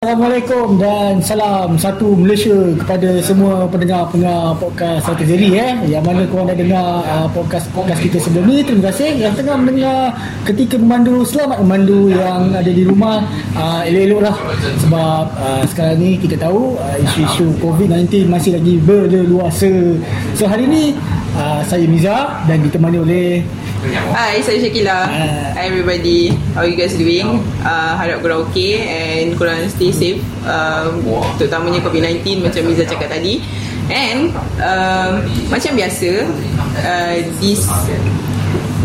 Assalamualaikum dan salam satu Malaysia kepada semua pendengar-pendengar podcast satu seri eh. Yang mana korang dah dengar uh, podcast-podcast kita sebelum ni. Terima kasih. Yang tengah mendengar ketika memandu selamat memandu yang ada di rumah uh, elok-elok lah. Sebab uh, sekarang ni kita tahu uh, isu-isu COVID-19 masih lagi berleluasa so hari ni uh, saya Miza dan ditemani oleh Hi, saya Shakila. Hi everybody. How you guys doing? Uh, harap korang okay and korang stay safe. Um, terutamanya COVID-19 macam Miza cakap tadi. And um, macam biasa, uh, this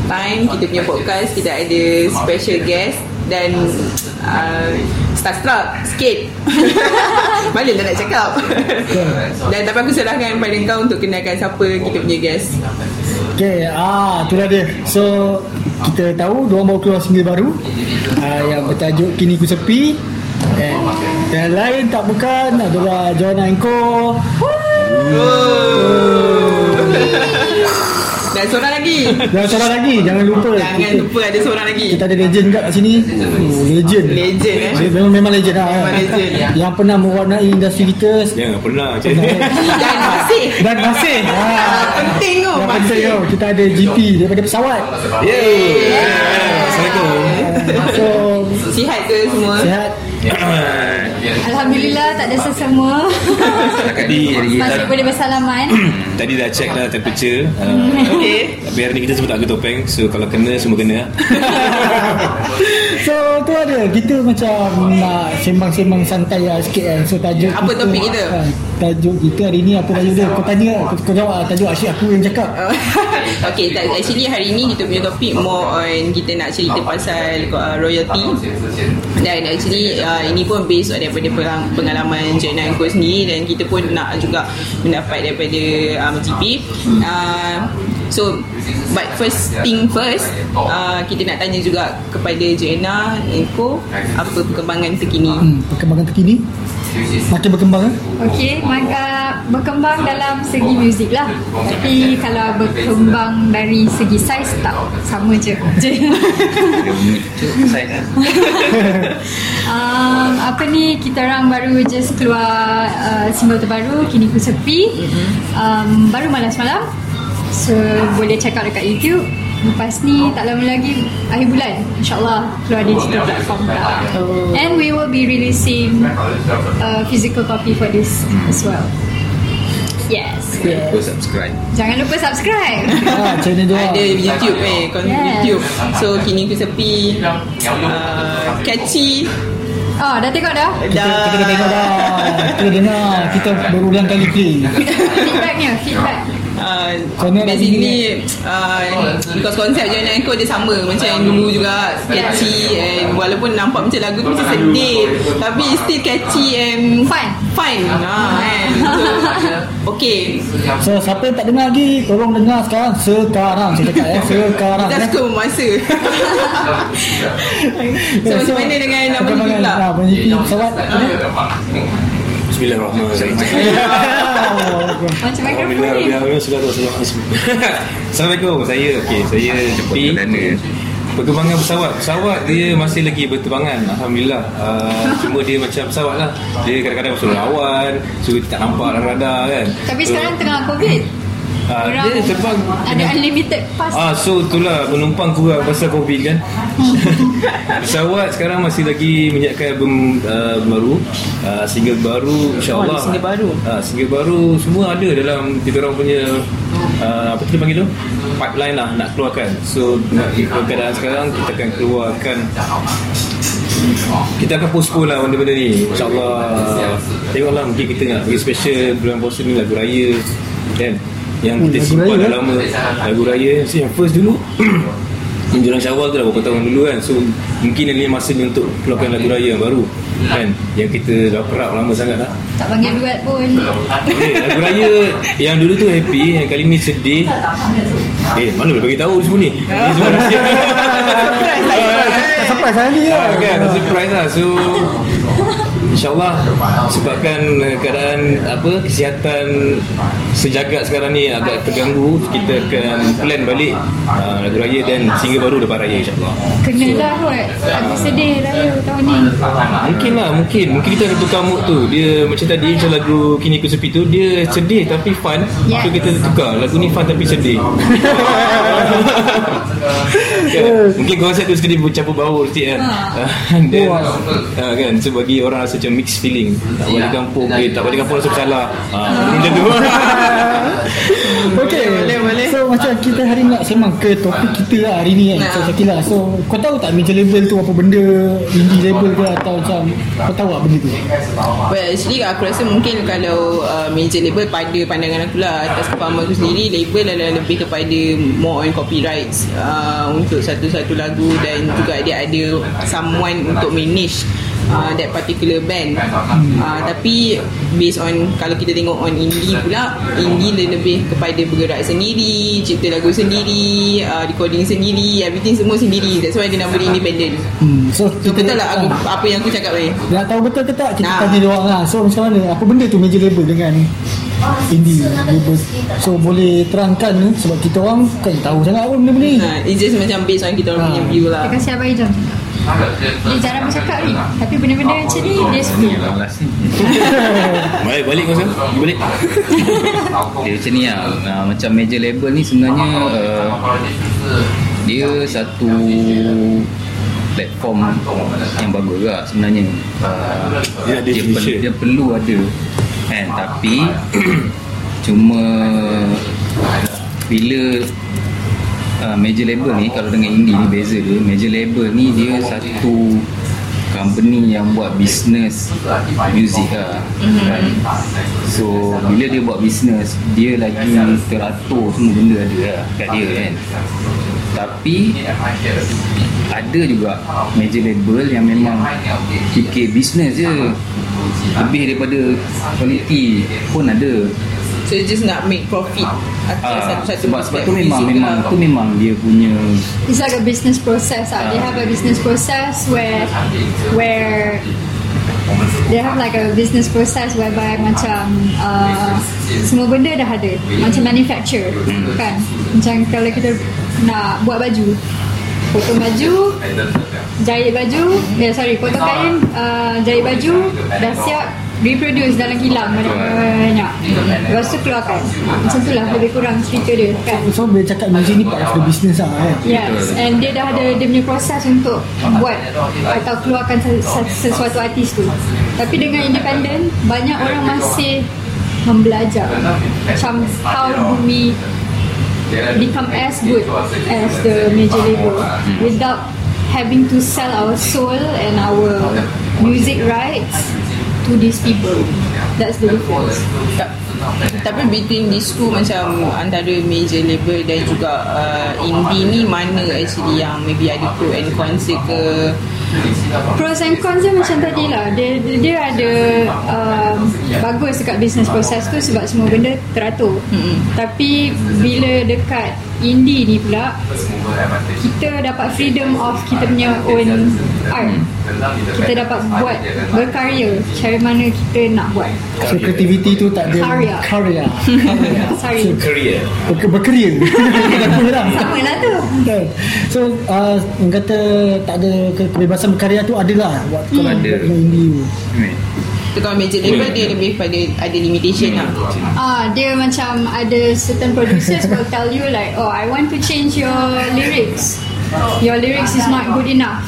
time kita punya podcast kita ada special guest dan uh, starstruck sikit Mana tak nak cakap Dan tapi aku serahkan pada kau untuk kenalkan siapa kita punya guest Okay, ah, itulah dia. So, kita tahu dua baru keluar single baru ah, yang bertajuk Kini Ku Sepi. Dan lain tak bukan adalah Joanna Enko. Dan seorang lagi Dan seorang lagi, jangan lupa. Jangan kita, lupa ada seorang lagi Kita ada legend kat sini. Oh, legend. Legend eh memang, memang legend lah. Memang legend. Yang pernah mewarnai industri kita. Jangan pernah macam Dan masih Dan masih. Ah, Penting tu yang masih. penting tu, kita ada GP daripada pesawat. Assalamualaikum So, Sihat ke semua sihat. Alhamdulillah tak ada sesama. Tadi Masih boleh bersalaman. Tadi dah check lah temperature. Uh, Okay. Tapi hari ni kita semua tak topeng So kalau kena semua kena. So tu ada. Kita macam nak sembang-sembang santai lah sikit kan. So tajuk Apa topik kita? ha, Tajuk kita hari ni apa tajuk dia? Kau tanya Kau, kau jawab lah. tajuk asyik aku yang cakap. Okay, tak, actually hari ni kita punya topik more on kita nak cerita pasal uh, royalty. Dan actually uh, ini pun based on daripada peng- pengalaman Jenna Enko sendiri dan kita pun nak juga mendapat daripada um, GP uh, so but first thing first uh, kita nak tanya juga kepada Jenna Enko apa perkembangan terkini? Hmm, Perkembangan terkini? Makin berkembang eh? Okey maka berkembang dalam segi muzik lah. Tapi kalau berkembang dari segi saiz tak sama je. Um, Apa ni kita orang baru just keluar uh, single terbaru Kini Ku Sepi. Um, Baru malam. Semalam So boleh check out dekat YouTube. Lepas ni tak lama lagi Akhir bulan InsyaAllah Keluar digital platform And we will be releasing uh, Physical copy for this as well Yes. Go subscribe. Jangan lupa subscribe. Ha, Channel dia ada YouTube eh kon Yes. YouTube. So kini ku sepi uh, catchy. Oh dah tengok dah? Kita, kita dah tengok dah. Kita dengar. Kita berulang kali play Feedbacknya Feedback Uh, Channel lagi basically uh, because konsep Joanna Enko dia sama macam yang dulu juga catchy and walaupun nampak macam lagu tu macam sedih tapi still catchy and Fun. fun ha, kan? So, okay. So siapa yang tak dengar lagi Tolong dengar sekarang. Sekarang saya cakap eh Sekarang kita eh. suka masa. So macam mana dengan nama ni Perkembangan, pula? Ah, Abang Zipi pesawat Bismillahirrahmanirrahim. Macam Assalamualaikum. Saya okay, Saya Jepi Perkembangan pesawat. Pesawat dia masih lagi berterbangan Alhamdulillah. Uh, Cuma dia macam pesawat lah. Dia kadang-kadang masuk awan So kita tak nampak dalam radar kan. Tapi so, sekarang tengah covid uh, Orang Dia terbang Ada unlimited pass Ah so itulah penumpang kurang pasal covid kan. Pesawat sekarang masih lagi menyiapkan album uh, baru, uh, single baru insya-Allah. Oh, single baru? Ah single baru semua ada dalam kita orang punya uh, apa kita panggil tu? pipeline lah nak keluarkan. So keadaan sekarang kita akan keluarkan kita akan postpone lah benda-benda ni InsyaAllah Tengoklah mungkin kita nak bagi special Bulan puasa ni lagu raya Kan Yang kita lagu simpan raya, dah lama Lagu raya. So yang first dulu Menjelang syawal tu dah beberapa tahun dulu kan. So mungkin ini masanya untuk Keluarkan lagu raya yang baru Kan. Yang kita dah perap lama sangat dah Tak panggil duet pun. Eh, lagu raya yang dulu tu happy, yang kali ni sedih. Eh, mana boleh bagi tahu semua ni? Ni semua rahsia. Surprise hari ni Ah, lah kan, surprise lah. So InsyaAllah Sebabkan uh, keadaan Apa Kesihatan Sejagat sekarang ni Agak terganggu. Kita akan plan balik uh, Lagu Raya dan Single baru Depan Raya insyaAllah. Kena dah kot Aku sedih raya tahun ni. Mungkin lah Mungkin. Mungkin kita akan tukar mood tu. Dia macam tadi Macam lagu Kini Ku Sepi tu Dia sedih tapi fun. Yes. So kita tukar. Lagu ni fun tapi sedih. Kan? Mungkin konsep tu sekali bercampur baur sikit kan? Dan uh, kan? So bagi orang rasa macam mixed feeling. Tak balik kampung eh, Tak balik kampung rasa bersalah. Uh, Macam tu. Okay Boleh, boleh. So macam kita hari ni nak sembang ke topik kita lah hari ni kan So Nah. Syakila So kau tahu tak major label tu apa benda? Indie label ke atau macam Kau tahu tak benda tu? Well actually aku rasa mungkin kalau uh, major label pada pandangan aku lah atas kefahaman aku sendiri label adalah lebih kepada more on copyrights uh, untuk satu-satu lagu dan juga dia ada someone untuk manage uh, that particular band. Uh, tapi based on kalau kita tengok on indie pula indie dia lebih kepada bergerak sendiri cipta lagu sendiri uh, recording sendiri everything semua sendiri. That's why dia nama dia independent. Hmm. So, so betul lah aku, apa yang aku cakap ni Nak tahu betul ke tak Kita Nah. tanya dia orang lah. So macam mana? Apa benda tu major label dengan Indie label? So boleh terangkan ni Sebab kita orang Kan tahu sangat pun benda-benda ni. Ha, it's just macam based on kita orang punya Ah. view lah. Terima kasih Abang Ijam Dia jarang bercakap ni. Tapi benda-benda macam ni Dia suka. Ni Balik balik kau sekarang balik. Dia macam ni lah. Uh, Macam major label ni sebenarnya uh, Dia satu Platform Yang bagus lah sebenarnya. Uh, Dia perlu, dia perlu ada. Kan? Tapi Cuma Bila uh, Major label ni Kalau dengan indie ni beza dia Major label ni dia satu Company yang buat business Music lah. Kan? So bila dia buat bisnes Dia lagi teratur semua benda ada lah kat dia kan. Tapi Ada juga major label yang memang Fikir bisnes je. Lebih daripada kualiti pun ada So just nak make profit atas Ah, satu-satu sebab sebab tu memang memang lah. tu memang dia punya It's like a business process lah. They have a business process where where they have like a business process whereby macam uh, semua benda dah ada. Macam manufacture kan? Macam kalau kita nak buat baju potong baju jahit baju eh sorry potong kain uh, jahit baju dah siap reproduce dalam kilang banyak. Lepas tu keluarkan. Macam tu lah lebih kurang cerita dia kan? So boleh cakap music ni part of the business lah kan? Yes, and dia dah ada dia punya proses untuk buat atau keluarkan ses- ses- sesuatu artis tu. Tapi dengan independent, banyak orang masih membelajar macam how do we become as good as the major label without having to sell our soul and our music rights to these people. That's the difference. Ta- Tapi between these two macam antara major label dan juga uh, indie ni mana actually yang maybe ada pro and cons ke Pros and cons dia macam tadi lah. Dia, dia, dia ada um, Bagus dekat business process tu Sebab semua benda teratur. Mm-mm. Tapi bila dekat indie ni pula Kita dapat freedom of kita punya own art. Kita dapat buat berkarya Cara mana kita nak buat. So creativity tu tak ada Karya. Karya. Karya. Sorry. Career Ber- Berkeria Apa lah. Sama lah tu? So uh, Yang kata Tak ada ke- kebebasan berkarya tu adalah Buat kalau Ada. buat dengan indie tu So kalau major label dia lebih pada ada limitation lah Ah, dia macam ada certain producers will tell you like, oh, I want to change your lyrics. Your lyrics is not good enough.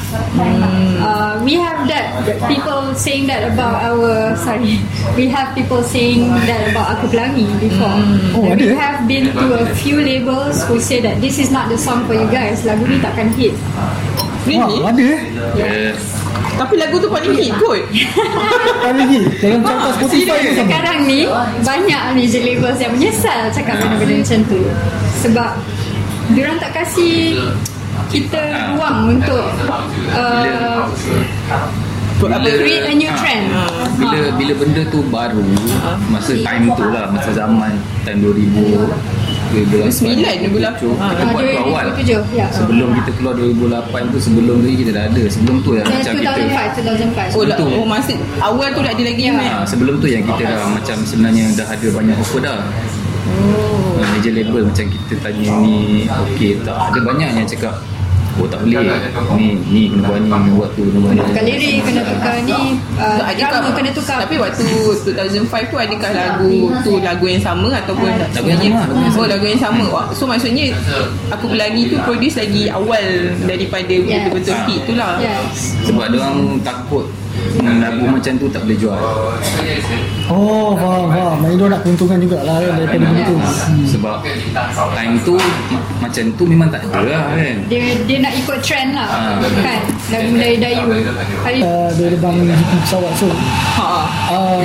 Uh, we have that people saying that about our sorry. We have people saying that about Aku Pelangi before. Oh, we have been to a few labels who say that this is not the song for you guys. Lagu ni takkan hit. Really? Wah ada eh? Uh, Tapi lagu tu paling hit kot Ada lagi Dalam carta Spotify tu Sekarang ni banyak major labels yang menyesal cakap benda-benda macam tu. Sebab diorang tak kasih kita ruang untuk uh, create a new trend. bila bila benda tu baru masa time tu lah masa zaman time 2000 2009, 2008. Ah, Waktu awal 2007, ya. Sebelum kita keluar 2008 tu Sebelum tu kita dah ada Sebelum tu yang macam kita 2005, 2005. Oh, Betul. oh masa awal tu dah ada lagi Ya. kan? Ah, sebelum tu yang kita dah macam sebenarnya dah ada banyak offer dah. Oh. Major label macam kita tanya ni okey tak. Ada banyak yang cakap oh tak boleh. Ni ni kena buat ni, kena buat tu, kena buat ni. Tukar lirik, kena tukar ni. Uh, adakah drama kena tukar. Tapi waktu 2005 tu adakah lagu tu lagu yang sama ataupun Lagu yang sama, lagu yang sama. Oh lagu yang sama. So maksudnya aku Pelangi tu produce lagi awal daripada Yes. betul-betul hit tu lah. Yes. Sebab dia orang takut lagu macam tu tak boleh jual. Oh, faham, faham. Dia nak keuntungan jugalah kan daripada benda tu. Sebab time tu macam tu memang tak ada lah kan. Dia dia nak ikut trend lah. Ah. Kan? Lagu Melayu Dayu. Hari Uh, dia ada bang GP pesawat so Ha. uh,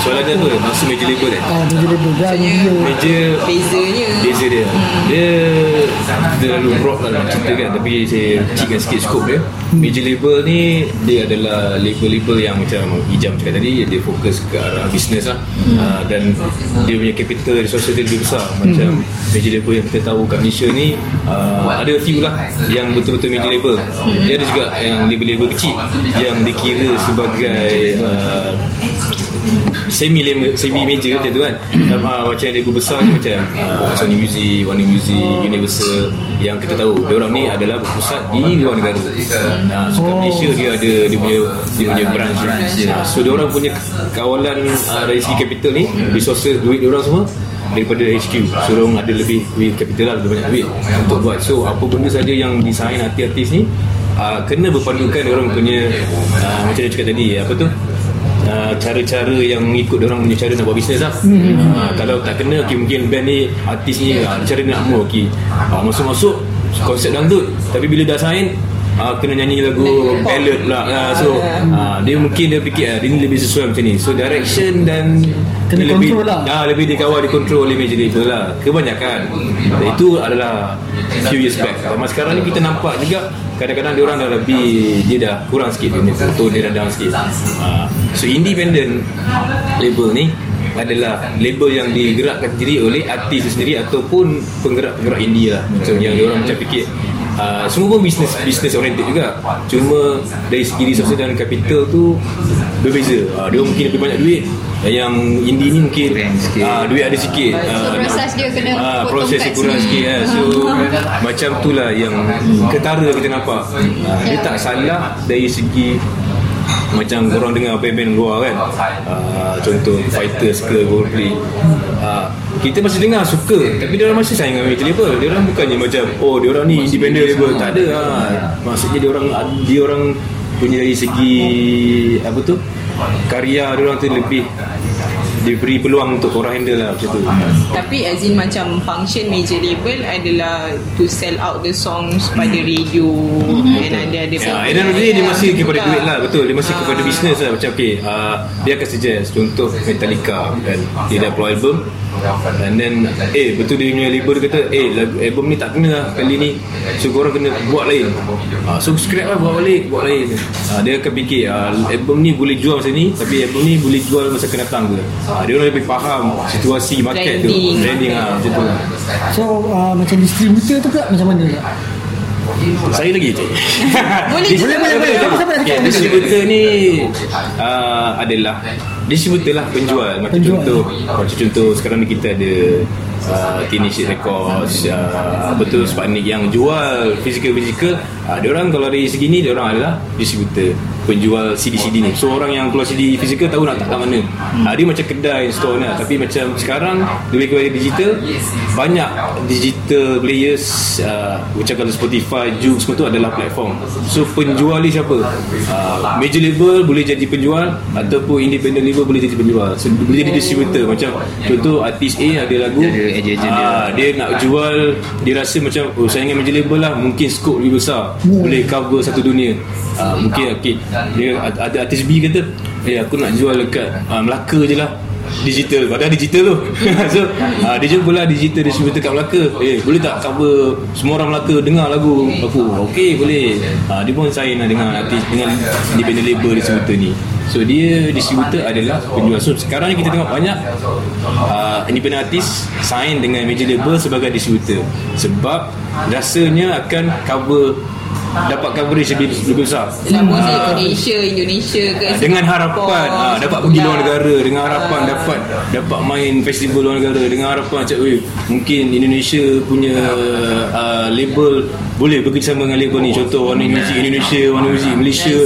Soalan dia apa? Maksud major label kan? uh, dia label dan dia Major Bezanya. Beza dia Dia Kita terlalu broad lah nak cerita kan Tapi saya kecilkan sikit skop dia Major label ni Dia adalah label-label yang macam Ijam cakap tadi Dia fokus ke arah bisnes lah uh, Dan Dia punya capital resources dia lebih besar Macam Major label yang kita tahu kat Malaysia ni uh, Ada few lah Yang betul-betul major label Dia ada juga yang label-label kecil Yang dikira sebagai uh, semi semi major macam tu kan. Uh, macam lagu besar ni macam uh, Sony Music, Warner Music, Universal yang kita tahu. Dia orang ni adalah berpusat di luar negara. Uh, so Malaysia dia ada dia punya dia punya branch, so dia orang punya kawalan uh, dari segi capital ni resources duit dia orang semua daripada HQ so orang ada lebih duit capital lah lebih banyak duit untuk buat. So apa benda saja yang design artis-artis ni uh, kena berpandukan dia orang punya uh, macam dia cakap tadi apa tu? Uh, cara-cara yang mengikut orang punya cara nak buat bisnes lah. Uh, kalau tak kena okay, mungkin band ni artis ni uh, cara nak mau okay. uh, masuk-masuk konsep dangdut. Tapi bila dah sign uh, kena nyanyi lagu ballad lah uh, so uh, dia mungkin dia fikir uh, dia ni lebih sesuai macam ni. So direction dan Kena lebih, control lah. Ah, lebih dikawal dikontrol oleh major label lah. Kebanyakan. Dan itu adalah few years back. Zaman sekarang ni kita nampak juga kadang-kadang dia orang dah lebih dia dah kurang sikit dia punya dia dah down sikit. Ah, so independent label ni adalah label yang digerakkan sendiri oleh artis sendiri ataupun penggerak-penggerak indie lah. Macam yang dia orang macam fikir Uh, semua pun business business oriented juga. Cuma dari segi resources dan capital tu berbeza. Uh, dia mungkin lebih banyak duit. Yang indie ni mungkin uh, duit ada sikit. So, proses dia kena potong proses dia kurang sikit kan. so macam tu lah yang ketara kita nampak. Ah, dia tak salah dari segi macam korang dengar band-band luar kan. Uh, contoh Fighters ke Coldplay. Uh, kita masih dengar suka. Tapi dia orang masih sayang dengan major label dia orang bukannya macam oh dia orang ni independent label tak ada ha. maksudnya dia orang dia orang punya dari segi apa tu karya dia orang tu lebih diberi peluang untuk orang handle lah macam tu. Tapi as in macam function major label adalah to sell out the songs pada radio and ada ada Ya, at the end of the day dia masih kepada duit lah betul. Dia masih Ah. kepada bisnes lah. Macam okay uh, dia akan suggest contoh Metallica kan dia dah keluar album and then eh betul dia punya label kata eh lagu, album ni tak kena lah. Kali ni so korang kena buat lain. Uh, so scrap lah buat balik buat lain. Uh, dia akan fikir uh, album ni boleh jual macam ni tapi album ni boleh jual masa akan datang ke. Uh, dia orang lebih faham situasi market Branding. tu. Branding. Lah macam tu. So uh, macam distributor tu pula macam mana? Saya lagi cik. Boleh, boleh, boleh, boleh. Siapa siapa nak okay, cakap? Distributor ni uh, adalah Distributor lah penjual. Macam Penjual. contoh Macam contoh sekarang ni kita ada uh, Teenage Records uh, Betul Sputnik yang jual Physical-physical uh, Dia orang kalau dari segi ni Dia orang adalah distributor Penjual CD-CD ni. So orang yang keluar CD physical Tahu nak tak kat mana. Uh, Dia macam kedai store ni lah. Tapi macam sekarang Lebih kepada digital. Banyak digital players uh, Macam kalau Spotify Juke semua tu adalah platform. So penjual ni siapa? Uh, major label boleh jadi penjual Ataupun independent label boleh jadi penjual. So boleh jadi distributor. Macam contoh artis A ada lagu Dia agent-agent dia. Ah, dia nak jual Dia rasa macam Oh saya dengan major label lah Mungkin scope lebih besar. Boleh cover satu dunia. Uh, Mungkin okay, dia ada artis B kata Eh aku nak jual dekat uh, Melaka je lah. Digital padahal digital tu. So uh, dia jumpa lah digital distributor kat Melaka. Eh boleh tak cover semua orang Melaka? Dengar lagu. Aku okey boleh. Uh, dia pun sign lah dengan artis dengan independent label distributor ni. So dia distributor adalah penjual. So sekarang ni kita tengok banyak uh, Independent artist Sign dengan major label sebagai distributor. Sebab Rasanya akan cover Dapat coverage lebih, lebih besar. Dalam musik Indonesia Indonesia ke dengan Singapore, harapan. Ah, dapat pergi luar negara dengan harapan dapat dapat main festival luar negara dengan harapan macam "Oi, mungkin Indonesia punya uh, label boleh bekerjasama dengan label ni. Contoh Warna Music Indonesia Warna Music Malaysia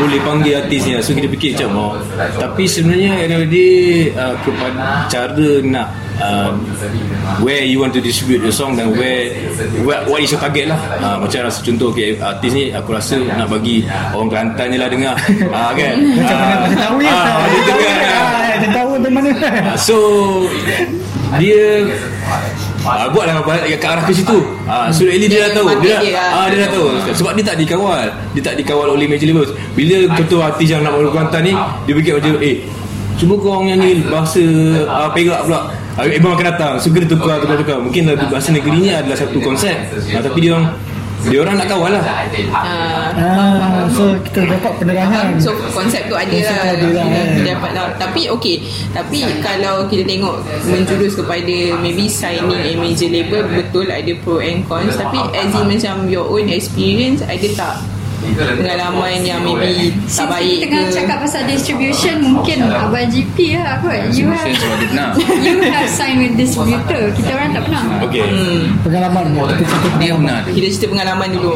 boleh panggil artis ni so kita fikir macam oh. tapi sebenarnya end of the day uh, kepada cara nak uh, where you want to distribute your song dan where, where what is your target lah uh, macam rasa contoh okay, artis ni aku rasa nak bagi orang Kelantan je lah dengar uh, kan Macam mana Ah, macam tahu ya ah, Macam dia tahu dengar. Macam tahu dari mana So dia ah, buatlah balik ke arah ke situ. Ah, so Eli dia dah tahu. Dia, Dia dah, ah, dia dah tahu. Sebab dia tak dikawal. Dia tak dikawal oleh major labels. Bila contoh artis yang nak masuk Kelantan ni, dia fikir macam eh Cuba kau orang nyanyi bahasa uh, Perak pula uh, Abang akan datang So kita tukar, tukar, tukar. Mungkin lagu bahasa negeri ni adalah satu konsep. Uh, Tapi dia orang Dia orang nak kawal lah. Ah, ah, So kita dapat penerangan. So konsep tu ada Konsep lah. ada lah, Kita eh. dapat lah. Tapi okay. Tapi kalau kita tengok Menjurus kepada Maybe signing a major label Betul ada pro and cons. Tapi as in macam Your own experience Ada tak Pengalaman yang maybe Tak Since baik kita tengah ke? cakap pasal distribution Mungkin Abang GP lah kot. You Distribution have You have signed with distributor. Kita orang tak pernah. Okay. Pengalaman. Kita cerita Dia pengalaman. pernah Kita cerita pengalaman dulu.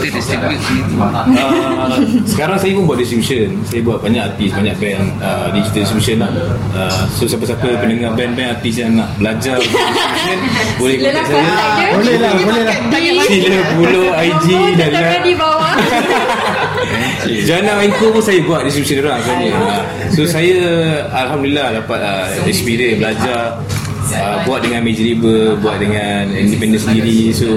Kita uh, sekarang saya pun buat distribution. Saya buat banyak artis banyak band uh, digital distribution lah. Uh, so siapa-siapa pendengar band-band artis yang nak belajar distribution boleh contact lah saya. Boleh lah, boleh lah. sila follow IG Nombor dan di bawah Jana Enko pun saya buat distribution orang sebenarnya. Uh, so saya Alhamdulillah dapat uh, experience belajar uh, buat dengan major label buat dengan independent sendiri. So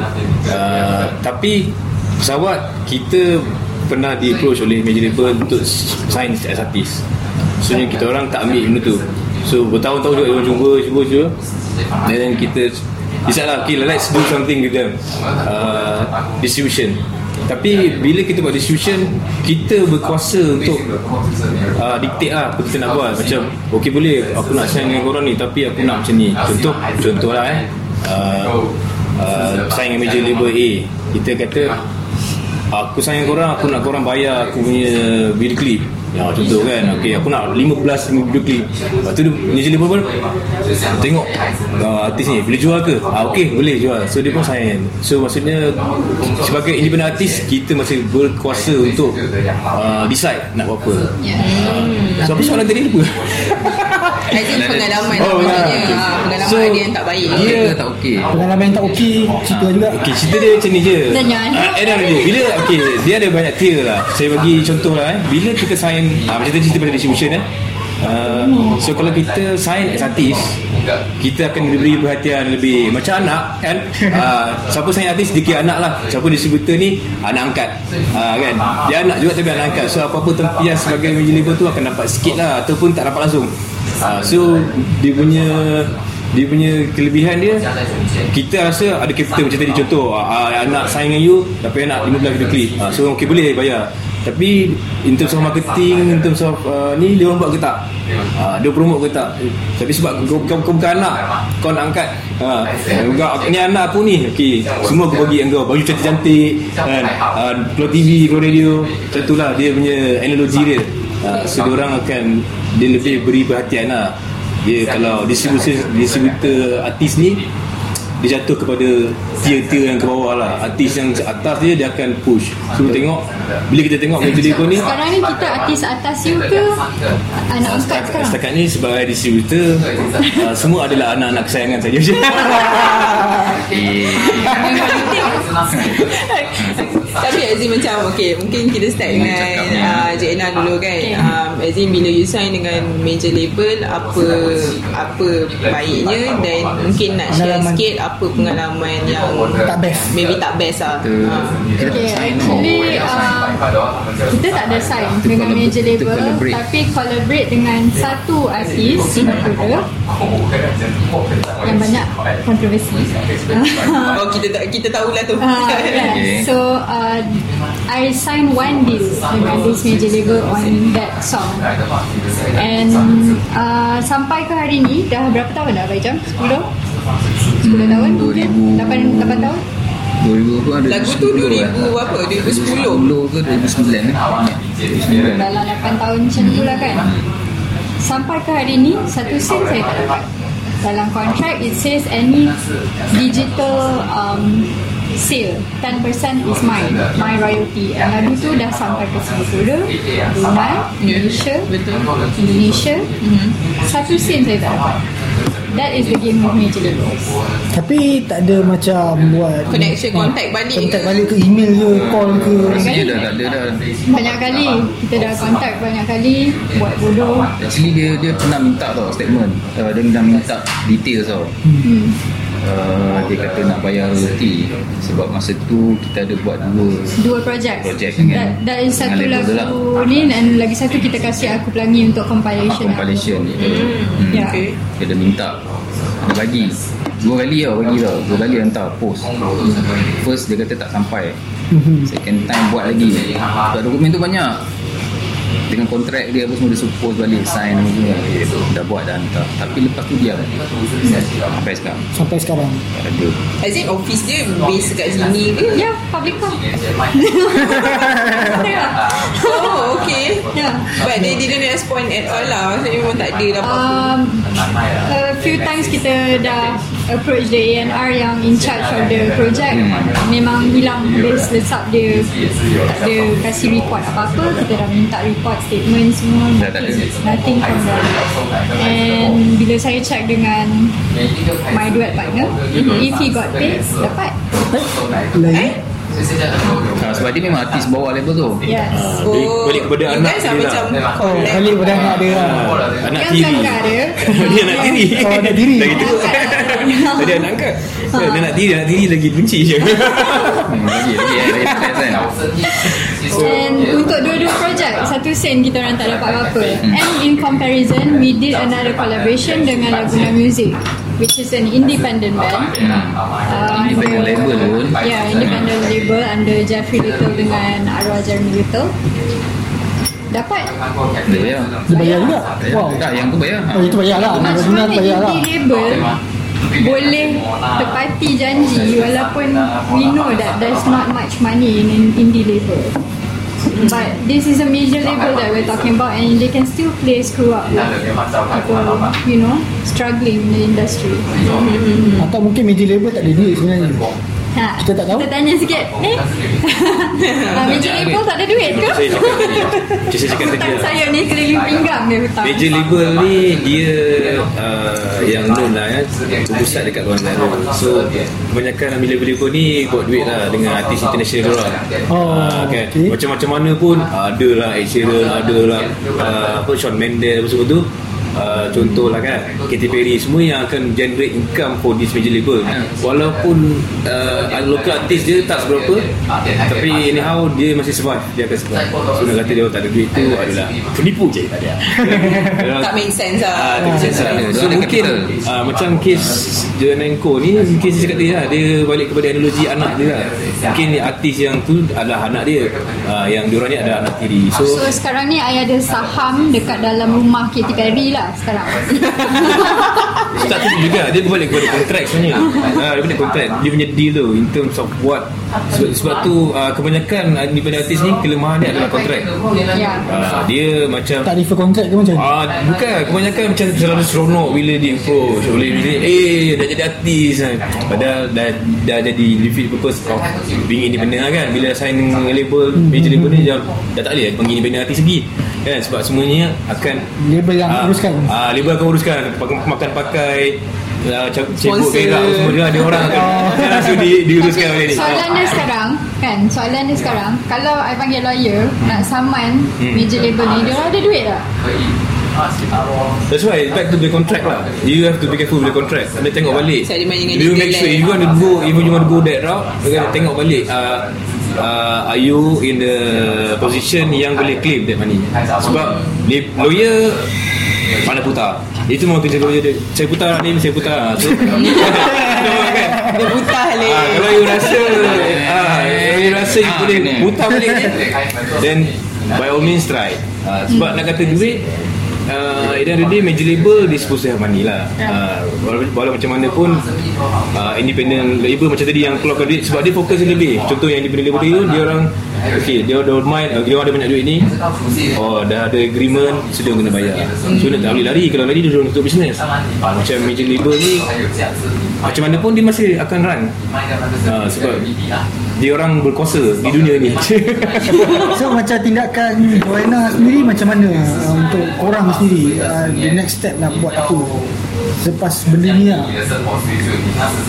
uh, tapi pesawat kita pernah di approach oleh major label untuk sign as artist. So kita orang tak ambil benda tu. So bertahun-tahun juga dia cuba cuba cuba. Then kita decide lah okay let's do something with them. Uh, distribution tapi bila kita buat distribution kita berkuasa untuk uh, dictate lah apa kita nak buat. Macam okay boleh aku nak sign dengan korang ni tapi aku nak macam ni. Contoh contoh lah eh. Uh, uh, sign dengan major label A. Kita kata aku dengan korang aku nak korang bayar aku punya video clip ya contoh kan. Okay, aku nak 15 video clip lepas tu major label pun tengok uh, artis ni boleh jual ke? Ah, okay boleh jual. So dia pun sign. So maksudnya sebagai independent artis kita masih berkuasa untuk uh, decide nak buat apa. Uh, so apa soalan tadi? Lupa As in pengalaman. Oh, Maksudnya. lah. ah, Pengalaman So, ada yang tak baik. dia- Kita tak okey. Pengalaman yang tak okey Cerita juga. Okay, cerita dia macam ni je. Dan jangan Ah, day, bila okay, dia ada banyak tier lah. Saya bagi contoh lah eh. Bila kita sign, ah, macam tadi cerita pasal distribution eh. Uh, so kalau kita sign as artis kita akan diberi perhatian lebih macam anak kan? Uh, siapa sign artis dia kira anak lah. Siapa distributor ni anak angkat. Uh, kan? Dia anak juga tapi anak angkat. So apa-apa tempias sebagai label tu akan dapat sikit lah ataupun tak dapat langsung uh, so dia punya dia punya kelebihan dia kita rasa ada capital macam tadi contoh uh, anak sign dengan you tapi anak 15 video clip uh, so okay boleh bayar. Tapi in terms of marketing in terms of uh, ni dia orang buat ke tak? Uh, dia promote ke tak? Tapi sebab kau, kau, kau bukan anak kau nak angkat. Uh, kau, ni anak aku ni okay, semua aku bagi kau. Baju cantik-cantik kan? Uh, keluar TV keluar radio macam tu lah dia punya analogi dia uh, so dia orang akan dia lebih beri perhatian lah. Dia kalau distributor distributor artis ni dia jatuh kepada tier-tier yang ke bawah lah. Artis yang atas dia dia akan push. So tengok bila kita tengok major label ni Sekarang ni kita artis atas you ke Anak angkat sekarang? setakat ni sebagai distributor uh, semua adalah anak-anak kesayangan saja Eh, Tapi Azim macam Okay mungkin kita start Dengan uh, Cik Ena dulu kan. Okay. Um, Azim bila you sign dengan major label Apa Apa baiknya Dan mungkin nak share Pengalaman. sikit Apa pengalaman yang Tak best. Maybe tak best lah Kita, Ah. kita Okay, tak sign actually uh, kita tak ada sign dengan collab- major label collaborate. tapi collaborate dengan satu artis Singapura yang banyak kontroversi. Oh kita tak kita tahulah tu Uh, yeah. Okay. So uh, I signed one deal dengan this major label on that song and uh, sampai ke hari ni dah berapa tahun dah Abang Jam? 10? 10 tahun? 2000. 8, 8 tahun? 2000 tu ada Lagu tu 2000 berapa? 2010 2010 ke 2009 eh? 2009 dalam 8 tahun macam tu lah kan sampai ke hari ni satu sen saya tak dapat dalam kontrak it says any digital um, sale. 10% is mine my royalty. And lagu tu dah sampai ke Singapura Brunei Malaysia Betul Indonesia satu sen saya tak dapat. That is the game of major labels Tapi tak ada macam buat Connection, contact balik Contact balik ke? Email ke? Call ke? Rasanya dah tak ada dah. Banyak kali. Kita dah contact banyak kali. Buat bodoh. Actually dia dia pernah minta tau statement. Uh, Dia pernah minta details tau. Hmm. Uh, Dia kata nak bayar royalty Sebab masa tu kita ada buat dua dua dengan- that, that is dengan satu lagu lah. ni dan lagi satu kita kasih aku pelangi untuk compilation. compilation aku. itu hmm. Ya. Okay. Dia minta Dia bagi Dua kali tau bagi tau Dua kali hantar post First dia kata tak sampai Mhm. Second time buat lagi Sebab dokumen tu banyak dengan kontrak dia apa semua dia suppose balik sign apa semua dah buat dah hantar tapi lepas tu diam sampai sekarang Sampai sekarang ada Azim office dia base kat sini ke? Ya, public call. ya. Oh okay Ya. But they didn't respond at all lah Maksudnya memang tak ada lah Um, a few times kita dah approach the A&R yang in charge of the project. Memang hilang base lesap dia. Tak ada kasih report apa-apa. Kita dah minta report statement semua. Nothing from them. And bila saya check dengan my duet partner if he got paid dapat. Lagi ha, sebab dia memang artis bawah label tu. Yes. Balik- balik kepada you anak dia lah. macam Oh collab. kali pada anak dia lah. Anak tiri dia. Anak tiri Oh, anak tiri. Lagi tu. Tadi anak angkat Dia anak tiri Anak tiri lagi benci je. Hmm, lagi lagi eh, kan. And untuk dua-dua projek Satu sen kita orang tak dapat apa-apa. And in comparison We did another collaboration Dengan Laguna Music Which is an independent band uh, Independent under- label pun. Yeah, independent label Under Jeffrey Little dengan Arwah Jeremy Little. Dapat? Dia bayar. Dia bayar juga? Wow. tak yang tu bayar. Oh itu bayar lah Maksudnya bayar lah indie label boleh tepati janji walaupun we know that there's not much money in indie label but this is a major label that we're talking about and they can still play screw up with people you know struggling in the industry. Atau mungkin major label tak ada duit sebenarnya ha, Kita tak tahu. kita tanya sikit. Eh? Ha, major label tak ada duit ke? Saya cakap tadi Macam saya cakap tadi lah. saya ni keliling pinggang dia hutang Major label ni dia uh, yang known lah ya pusat dekat luar negara so kebanyakan ambil label-label ni buat duit lah dengan artis international orang Oh, Ah, kan? okay. macam-macam mana pun ada lah Ed Sheeran ada lah uh, apa Shawn Mendes apa semua tu Uh, contoh lah kan Katy Perry semua yang akan generate income for this major label. Walaupun uh, local artist dia tak seberapa tapi anyhow dia masih survive. Dia akan survive. So nak kata dia tak ada duit tu adalah penipu. Je tak ada. Tak make sense lah. Ah, tak macam sana. Dia So mungkin ah, macam kes Jonenko ni mungkin saya cakap tadi lah dia balik kepada analogi anak dia lah. Mungkin artis yang tu adalah anak dia. Ah, yang diorang ni ada anak tiri. So So sekarang ni I ada saham dekat dalam rumah Katy Perry lah sekarang. tak tu juga dia balik kepada kontrak sebenarnya. Ah, dia balik kontrak dia punya deal tu in terms of what sebab, sebab tu ah, kebanyakan independent artis ni kelemahan dia adalah kontrak. Ah, dia macam Tak refer kontrak ke macam Ah, bukan kebanyakan macam selalu seronok bila dia approach boleh bila eh dah jadi artis kan. Padahal dah dah jadi defeat purpose of being independent lah kan bila sign label major label ni dah, dah tak boleh panggil independent artis lagi kan sebab semuanya akan Label yang ah, uruskan. ah, label akan uruskan makan pakai uh, cebok berak semua dia ada orang akan Oh. langsung di, diuruskan oleh ni Soalan dia sekarang kan Soalan dia sekarang Kalau I panggil lawyer Nak saman Hmm. Major label ni Dia orang ada duit tak? That's why back to the contract lah. You have to be careful with the contract. Kena tengok balik. Main dengan You make sure you want to go if you want to go that route, you kena tengok balik. Uh, uh, are you in the position yang boleh claim that money? Sebab lawyer mana putar. Itu memang kerja lawyer dia. Saya putar ni, saya putar. So, kan? Dia buta le. Ah, kalau you rasa ah, kalau you rasa you Ah, boleh kena. putar ni then by all means try Ah, sebab nak kata duit Uh, at the end of the day major label supposed to have money lah. Uh, walau, walau macam mana pun uh, independent label macam tadi yang keluarkan duit sebab dia fokus lebih contoh yang independent label tu dia orang okay dia don't mind uh, dia orang ada banyak duit ni oh dah ada agreement so dia kena bayar. So dia tak boleh lari kalau lari dia orang tutup business. Uh, macam major label ni macam mana pun dia masih akan run. Uh, sebab dia orang berkuasa di dunia ni So macam tindakan Joanna sendiri macam mana uh, untuk korang sendiri uh, the next step nak buat apa selepas benda ni lah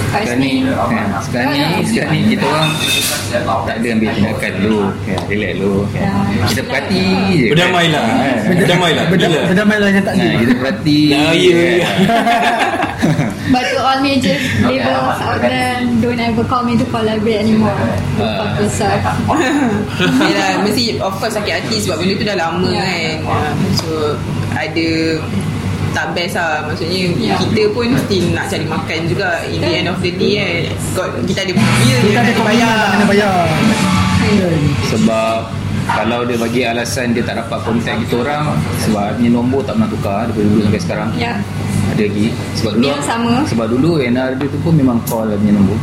Kat Sekarang ni sini kan, Sekarang ni Sekarang ni kita orang Tak ada ambil tindakan dulu kan, Relax dulu kan. Kita perhati je berdamailah kan. berdamailah Berdam- Gila. Berdamailah yang tak ada kita perhati ya, ya. But to all major labels out there Don't ever call me to collaborate anymore Go fuck yourself Yelah, mesti of course sakit hati sebab benda tu dah lama Ya. kan. Ah, So ada tak best lah Maksudnya Ya. kita pun still nak cari makan juga In the end of the day kan God, Kita ada bill kita ada bayar komitmen kena bayar? Sebab kalau dia bagi alasan dia tak dapat kontak kita orang sebab ni nombor tak pernah tukar daripada dulu sampai sekarang. Ya Ada lagi. Sebab dulu Email sama. Sebab dulu NR dia tu pun memang call lah punya nombor.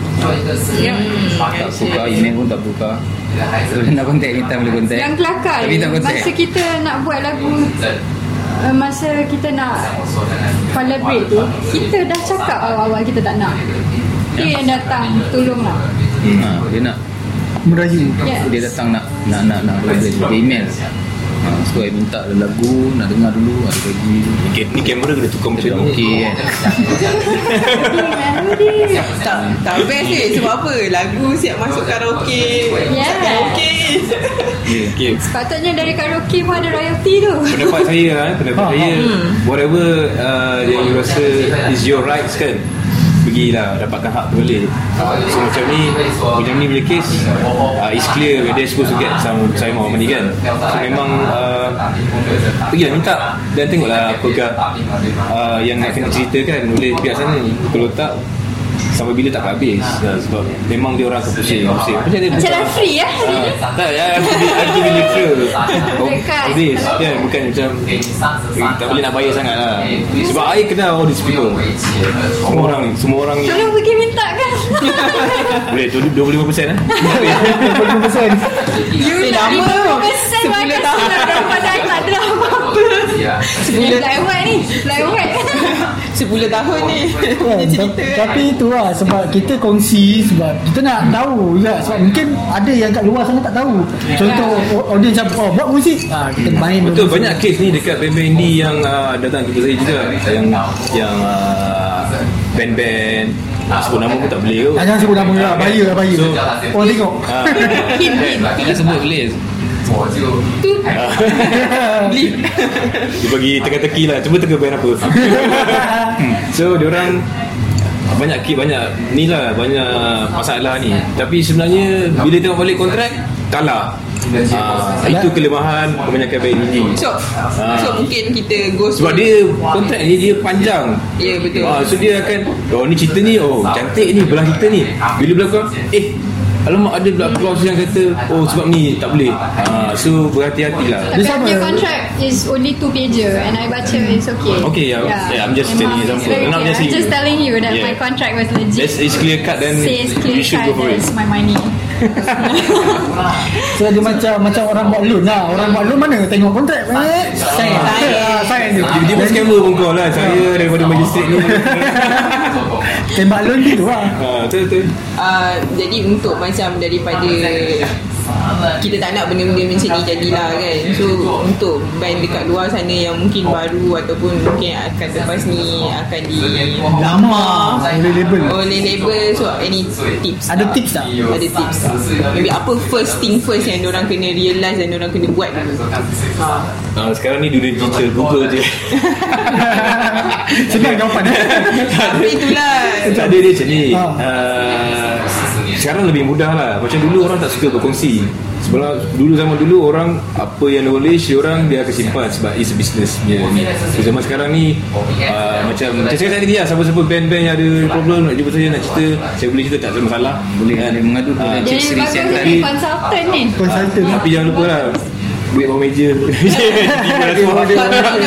Ya Tak tukar email pun tak tukar. Kalau nak kontak anytime boleh kontak. Yang kelakar Tapi tak kontak. Masa kita nak buat lagu uh, Masa kita nak Collaborate tu Kita dah cakap awal-awal kita tak nak Dia yang datang Tolonglah Hmm, ha, dia nak merayu Yes dia datang nak nak nak nak collaborate dia email. Ha, so I minta ada lagu nak dengar dulu ada lagi. Ni, ni kamera kena tukar macam ni okey kan. Tak, tak best eh Sebab apa Lagu siap masuk karaoke Yeah. Karaoke Yeah. okay. Sepatutnya dari karaoke pun ada royalty tu pendapat saya eh, pendapat saya Hmm. whatever uh, yang you rasa is your rights kan pergilah dapatkan hak tu balik so macam ni macam ni punya case uh, it's clear they're supposed to get some some more money kan? So memang uh, pergilah minta. Dan tengoklah apakah uh, yang nak kena ceritakan oleh pihak sana kalau tak sampai bila tak habis? Uh, sebab memang dia orang akan pusing pusing. Macam dia Macam dah free ya. Ah, tak ya. Dekat. of this kan bukan macam eh, tak boleh nak bayar sangat lah. Sebab I kenal all these people. Semua orang ni semua orang ni. Tolong pergi minta kan boleh tu 25% eh? You Eh, nak lama. 50% makan 10 tahun. surat Berapa dah tak ada apa-apa and white ni 10 tahun ni. Kan, tapi tu lah sebab kita kongsi sebab kita nak tahu juga. Sebab mungkin ada yang kat luar sana tak tahu. Contoh audience macam oh buat muzik. Ah, kita main Betul banyak kes ni dekat band-band indie yang uh, datang jumpa saya juga. Yang yang uh, band-band nak sebut nama pun tak boleh tu. Ah, jangan sebut nama lah bahaya lah bahaya. So- orang tengok. Ah, Jangan sebut boleh. dia bagi teka-teki lah. Cuba teka band apa? So diorang banyak kit banyak ni lah banyak masalah ni. Tapi sebenarnya bila tengok balik kontrak kalah Ah, itu kelemahan kebanyakan band indie So, Ah. so mungkin kita go sebab dia kontrak ni dia panjang. Ya, betul. ah, so dia akan oh ni cerita ni oh cantik ni belah cerita ni. Bila belakang eh Alamak ada pula clause yang kata Oh sebab ni tak boleh ah, So berhati-hatilah Tapi Dia sama. your contract is only two pager and I baca it's okay. Okay, yeah. Yeah, I'm just telling you example. it's clear. just I'm just telling you that Yeah. my contract was legit. That's it's clear cut then Says clear you should cut go for it. that's my money. so dia macam macam orang buat loan lah orang buat loan mana tengok kontrak eh sign Ah, sign dia Dia, dia pun scammer pun kau lah Saya daripada magistrate ni Tembak lon gitu lah Ah, betul betul. uh, Jadi untuk macam daripada kita tak nak benda-benda macam ni jadilah kan So untuk band dekat luar sana yang mungkin baru Ataupun mungkin akan lepas ni akan di Lama Oleh label Oleh label So any tips Ada tips tak? Ada tips tak? Maybe apa first thing first yang orang kena realise dan orang kena buat dulu ha. Ah, sekarang ni dunia digital Google je. Senang jawapan eh Tapi itulah tak ada dia macam ni. Ah, sekarang lebih mudah lah. Macam dulu orang tak suka berkongsi. Sebelum dulu zaman dulu orang apa yang knowledge dia orang dia akan simpan sebab it's a business dia ni. So, zaman sekarang ni uh, macam macam saya tadi lah siapa-siapa band-band yang ada problem nak jumpa saya nak cerita saya boleh cerita tak ada masalah. Boleh boleh mengadu kepada Jadi Cik Sri bagus jadi consultant ni. Consultant tapi jangan lupa lah duit bawah meja. Lah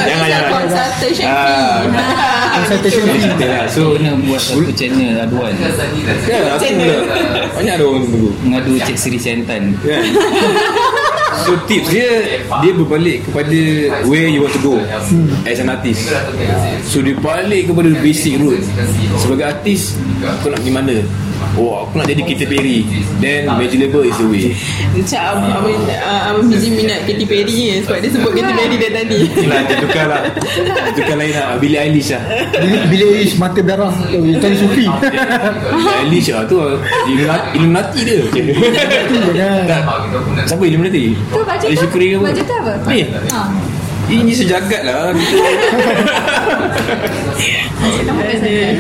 jangan jangan. Consultation fee. Consultation fee lah. so Kena buat satu channel aduan ya, aku pula. Banyak ada orang tunggu. Mengadu Cik Sri Siantan Kan? So tips dia Dia berbalik kepada Where you want to go As an artist. So dia balik kepada basic root. Sebagai artist Kau nak pergi mana Oh aku nak jadi Katy Perry. Then major label is the way. Macam Abang Abang uh, Abang Fizi minat Katy Perry ni Sebab dia sebut Katy Perry dari tadi. Itulah dia tukar lah. Dia tukar lain lah. Billie Eilish lah. Bila- Bila Ish mata darah tu Tanya Sufi. Billie Eilish lah tu. Illuminati, Illuminati dia. Tak. Siapa Illuminati? Tu Ali tu? Syukri ke apa? Tu apa? Ni. Ini sejagat lah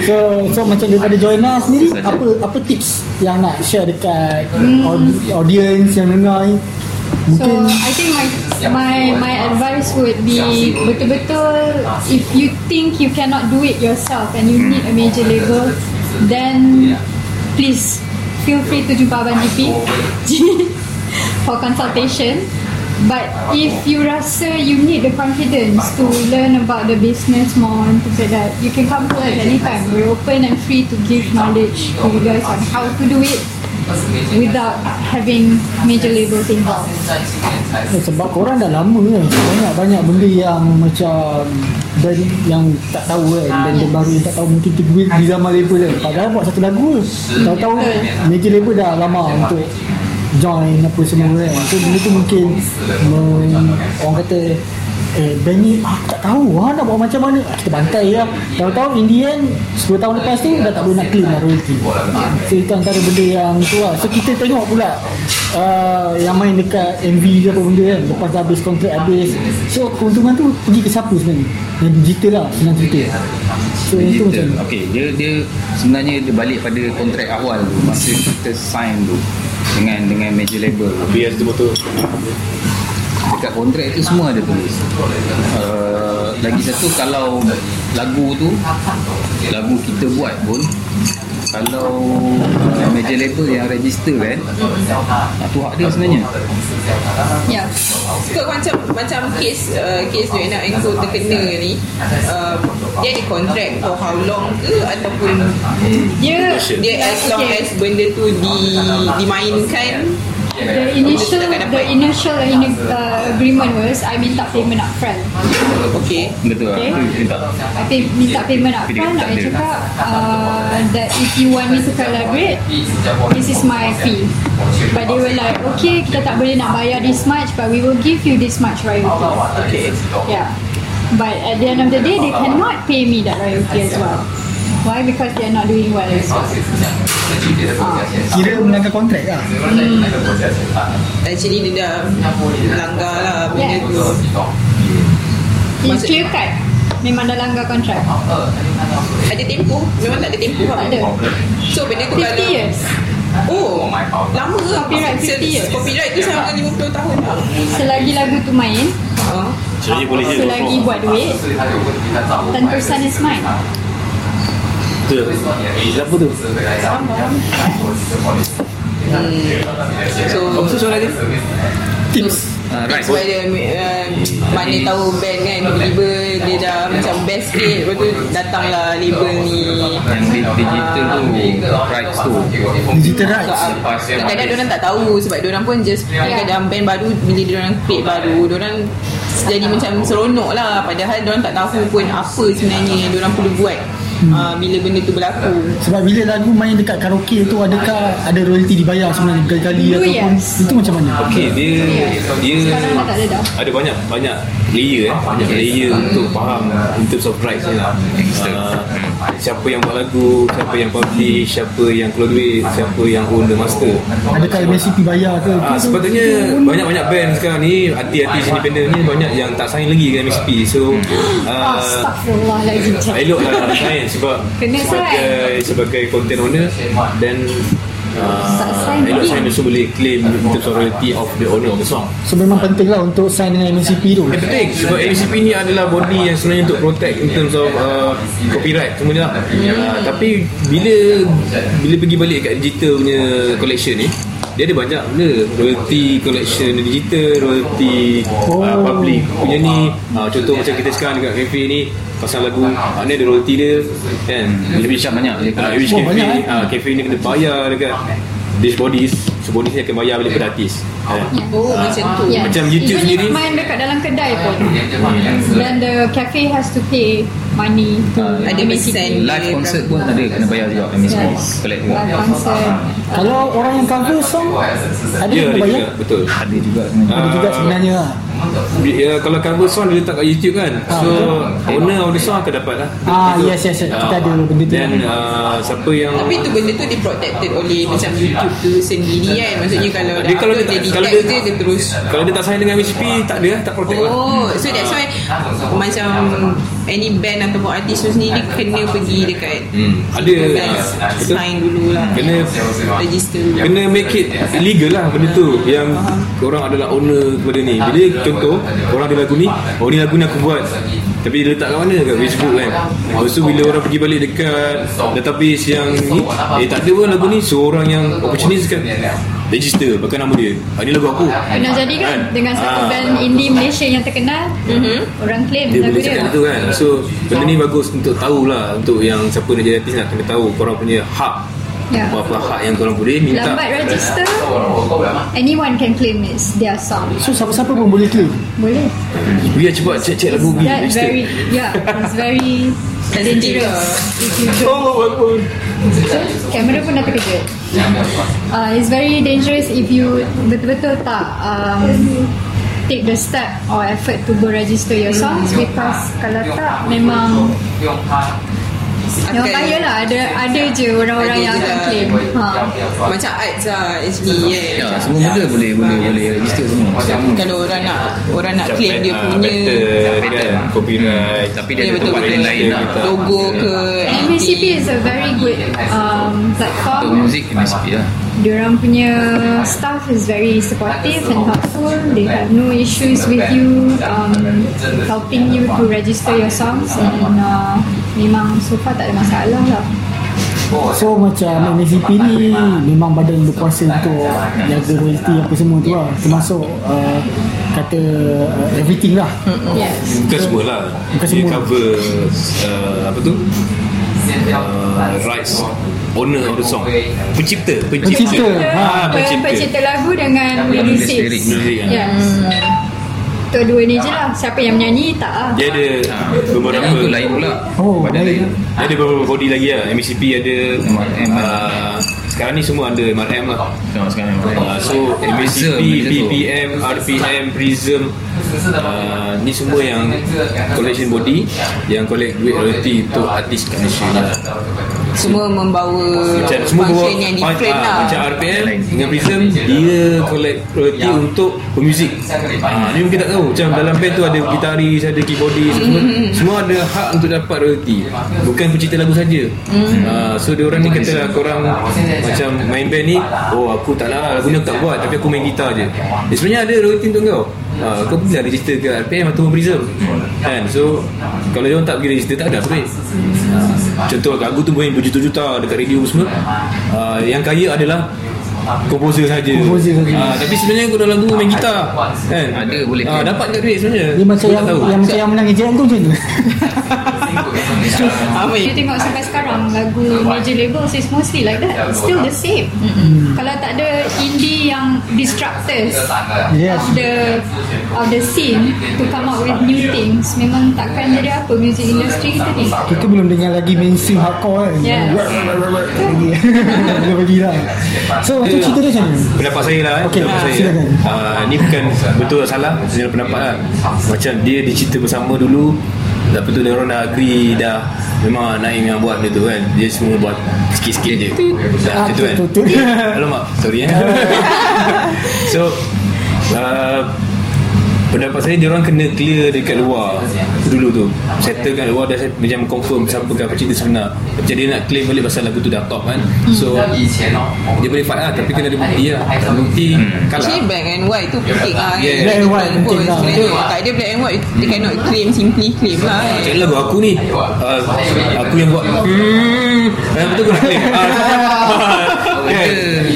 So so macam daripada Joanna sendiri apa apa tips yang nak share dekat aud- audience yang dengar ni? So Mungkin I think my my my advice would be betul-betul if you think you cannot do it yourself and you need a major label, then please feel free to jumpa Abang GP for consultation. But if you rasa you need the confidence to learn about the business more and things like that, you can come to us anytime. We're open and free to give knowledge to you guys on how to do it without having major labels involved. eh, sebab korang dah lama kan banyak-banyak benda yang macam band yang tak tahu kan band baru yang tak tahu mungkin tiba di zaman label kan padahal buat satu lagu tahu-tahu major label dah lama untuk join apa semua kan? So benda tu mungkin men, orang kata eh band ni ah, aku tak tahu ah, nak buat macam mana? Ah, kita bantai lah tahu-tahu in the end 10 tahun lepas tu dah tak boleh nak claim lah royalty. So itu antara benda yang tu lah. So kita tengok pula uh, yang main dekat MV ke apa benda kan? Lepas dah habis kontrak habis. So keuntungan tu pergi ke siapa sebenarnya? Yang digital lah senang cerita. So itu macam Digital. Okay, dia dia sebenarnya dia balik pada kontrak awal tu masa kita sign tu dengan dengan major label. Biar tu betul Dekat kontrak tu semua ada tulis. Uh, lagi satu kalau lagu tu lagu kita buat pun kalau uh, major label yang register kan tu hak dia sebenarnya Yeah. Kau macam macam kes uh, kes tu nak engkau terkena ni uh, dia ada kontrak for how long ke ataupun Dia dia as long as benda tu di dimainkan The initial the initial uh, agreement was I minta payment upfront. okay betul Okay. okay. tu minta I pay, minta payment upfront. I cakap uh, that if you want me to collaborate, this is my fee. But they were like, okay, kita tak boleh nak bayar this much, but we will give you this much royalty. okay Yeah. But at the end of the day, they cannot pay me that royalty as well. Why? Because they are not doing well as well. kira melanggar kontrak lah actually dia dah langgar lah benda Yeah. tu It's clear cut. Memang dah langgar kontrak. ada tempoh memang tak ada tempoh Tak ada. so benda tu 50 kalau years. oh lama ke Copyright 50 years. copyright tu sama 50 tahun lah Selagi lagu tu main, uh. Jadi boleh selagi buat duit, 10% is mine. Betul. Siapa tu? so Apa tu soalan dia? tips. Uh, right. Sebab dia uh, Mana tahu band kan Tiba-tiba dia dah macam best sikit. Lepas tu datanglah label ni. Yang di, digital tu rights tu. Digital rights? lepas Kadang-kadang orang tak tahu Sebab orang pun just Kadang-kadang band baru Bila orang create baru orang jadi macam seronok lah. Padahal orang tak tahu pun Apa sebenarnya yang orang perlu buat uh, bila benda tu berlaku. Sebab bila lagu main dekat karaoke tu adakah ada royalty dibayar sebenarnya berkali-kali ataupun yes. itu macam mana? Okey, dia dia dah tak ada ada banyak banyak layer eh, banyak layer untuk faham in terms of rights ni lah. Uh, siapa yang buat lagu, siapa yang publish, siapa yang keluar duit, siapa yang own the master. Adakah MNCP bayar ke? Ah, sepatutnya banyak-banyak band sekarang ni artis-artis independent ni banyak yang tak sign lagi dengan MSP. So uh, Astaghfirullahaladzim. elok lah sign sebab Kena sebagai sebagai content owner dan uh, sign elok sign also boleh claim in terms of royalty of the owner of the song. So memang penting lah untuk sign dengan MNCP tu. Eh, penting sebab MCP ni adalah body yang sebenarnya untuk protect in terms of uh, copyright semua ni lah. Uh, tapi bila bila pergi balik kat digital punya collection ni dia ada banyak benda royalty collection digital royalty oh. uh, public punya ni uh, contoh macam kita sekarang dekat cafe ni pasal lagu uh, ni ada royalty dia kan Lebih macam banyak uh, Oh, cafe banyak, ni eh? uh, cafe ni kena bayar dekat this bodies so bodies ni akan bayar balik pada artis. Kan? oh macam tu Yes. Macam YouTube Even sendiri. main dekat dalam kedai pun. Then the cafe has to pay money to Ah, ada percent. Live concert pun ada kena bayar juga MSP Yes. collect juga. Live concert. Kalau orang yang cover song ada Ya, yang bayar? betul. ada juga sebenarnya Ada juga sebenarnya lah. Ya, kalau cover song dia letak kat YouTube kan So owner of the song akan dapat lah Ah, yes, yes, yes. Kita ada benda tu. Dan uh, siapa yang tapi tu benda tu dia protected oleh macam YouTube tu sendiri kan maksudnya kalau dah dia kalau dia, dia kalau dia, je dia terus kalau dia tak sign dengan MCP tak ada lah tak protect lah Oh, so that's why macam any band ataupun artis tu sendiri kena pergi dekat Hmm, ada ah, betul. sign dulu lah. Kena register dulu. Kena make it legal lah benda tu Yang korang adalah owner kepada ni Bila contoh Korang ada lagu ni Oh ni lagu ni aku buat Tapi dia letak kat mana? Kat Facebook kan? Lepas tu bila orang pergi balik dekat Database yang ni Eh tak ada pun lagu ni. So orang yang opportunist kan? Register pakai nama dia. Ah, Ni lagu aku. Pernah jadi kan? Dengan satu Ah. band indie Malaysia yang terkenal. Orang claim dia lagu boleh dia. cakap itu kan? So benda ni bagus untuk tahulah Untuk yang siapa nak jadi artis nak kena tahu Korang punya hak Ya. Apa-apa hak yang korang boleh minta Lambat register Anyone can claim it's their song So siapa-siapa pun boleh claim. Boleh Biar cepat cek-cek lagu pergi That register. very Yeah It's very Sensitive Dangerous If you don't Oh. Kamera pun dah terkejut uh, It's very dangerous If you Betul-betul tak um, Take the step Or effort to go register your songs Because Kalau tak Memang Memang bahaya lah Ada ada je orang-orang Ada yang akan lah. claim ha. Macam arts lah actually ya yeah. semua benda boleh boleh boleh register semua Kalau orang nak orang nak claim dia punya kan, copyright tapi dia ada tempat betul. lain-lain lah logo ke MSCP is a very good um, untuk platform muzik MSP lah Diorang punya staff is very supportive and helpful. They have no issues with you um, helping you to register your songs and uh, memang so far tak ada masalah lah. So macam MNCP ni memang badan berkuasa untuk jaga royalty apa semua tu lah. Termasuk uh, kata uh, everything lah. Yes. Bukan semua lah. Bukan Dia semua. cover uh, Apa tu? Uh, Rights Owner of the song. Pencipta. Pencipta. Ah, Pe- pencipta. Pencipta lagu dengan lirik, menulis lirik, kan? Yes. Tu dua ni je lah. Siapa yang menyanyi tak lah. Dia ada beberapa Lagu lain pula. Oh, badan lain. Dia ada beberapa body lagi lah. MCP ada. MRM. uh, Sekarang ni semua ada MRM lah. Tengok sekarang Uh, so Prism, MCP. BPM, RPM, Prism. Uh, Ni semua yang collection body Yang collect duit royalty untuk artis kat Malaysia ni lah semua membawa macam semua bawa function yang different ah, lah. macam RPM dengan Prism dia collect royalty untuk pemuzik. Ah, ni mungkin tak tahu. Macam dalam band tu ada gitaris ada keyboardis semua, semua ada hak untuk dapat royalty bukan pencipta lagu saja. Ah, so dia orang ni kata lah korang macam main band ni oh aku tak lah lagu ni aku tak buat tapi aku main gitar je. Eh, sebenarnya ada royalty untuk kau. Ah, kau pergi lah register ke RPM ataupun Prism. Kan? So kalau dia orang tak pergi register tak ada apa contoh lagu tu main berjuta-juta dekat radio semua. Uh, yang kaya adalah komposer saja. Komposer saja. Ah, tapi sebenarnya kau dalam lagu main gitar kan. Ada, boleh Ah, dapat tak duit sebenarnya? Dia macam yang, tak tahu. yang macam yang menang AJM tu macam tu. Apa You tengok sampai sekarang lagu major labels is mostly like that. Still the same. Kalau tak ada indie yang disruptors Yes. of the of the scene to come up with new things, memang takkan jadi apa music industry kita ni. Kita belum dengar lagi mainstream hardcore kan Yes. Lagi Dia bagi lah So macam cerita dia macam mana? pendapat saya lah Okey, okay, pendapat saya. silakan. uh, ni bukan betul atau salah. Saya pendapat lah. Macam dia dicerita bersama dulu. Lepas tu dia orang dah agree dah Memang Naim yang buat dia tu kan. Dia semua buat sikit-sikit je. Dah macam tu kan. Betul, betul. Alamak sorry eh. So uh, Pendapat saya dia orang kena clear dekat luar dulu tu. Settle kat luar dah macam confirm siapa kan cerita sebenar. Macam dia nak claim balik pasal lagu tu dah top kan. So dia boleh fight lah tapi kena ada bukti lah. Tak bukti kalah. Actually black and white tu penting lah. Yeah. Black and white penting lah. Tak ada black and white. Dia cannot claim Simply claim lah. Macam lagu aku ni? Uh, Aku yang buat. Hmm. Eh, Betul aku nak claim? Ah, kan?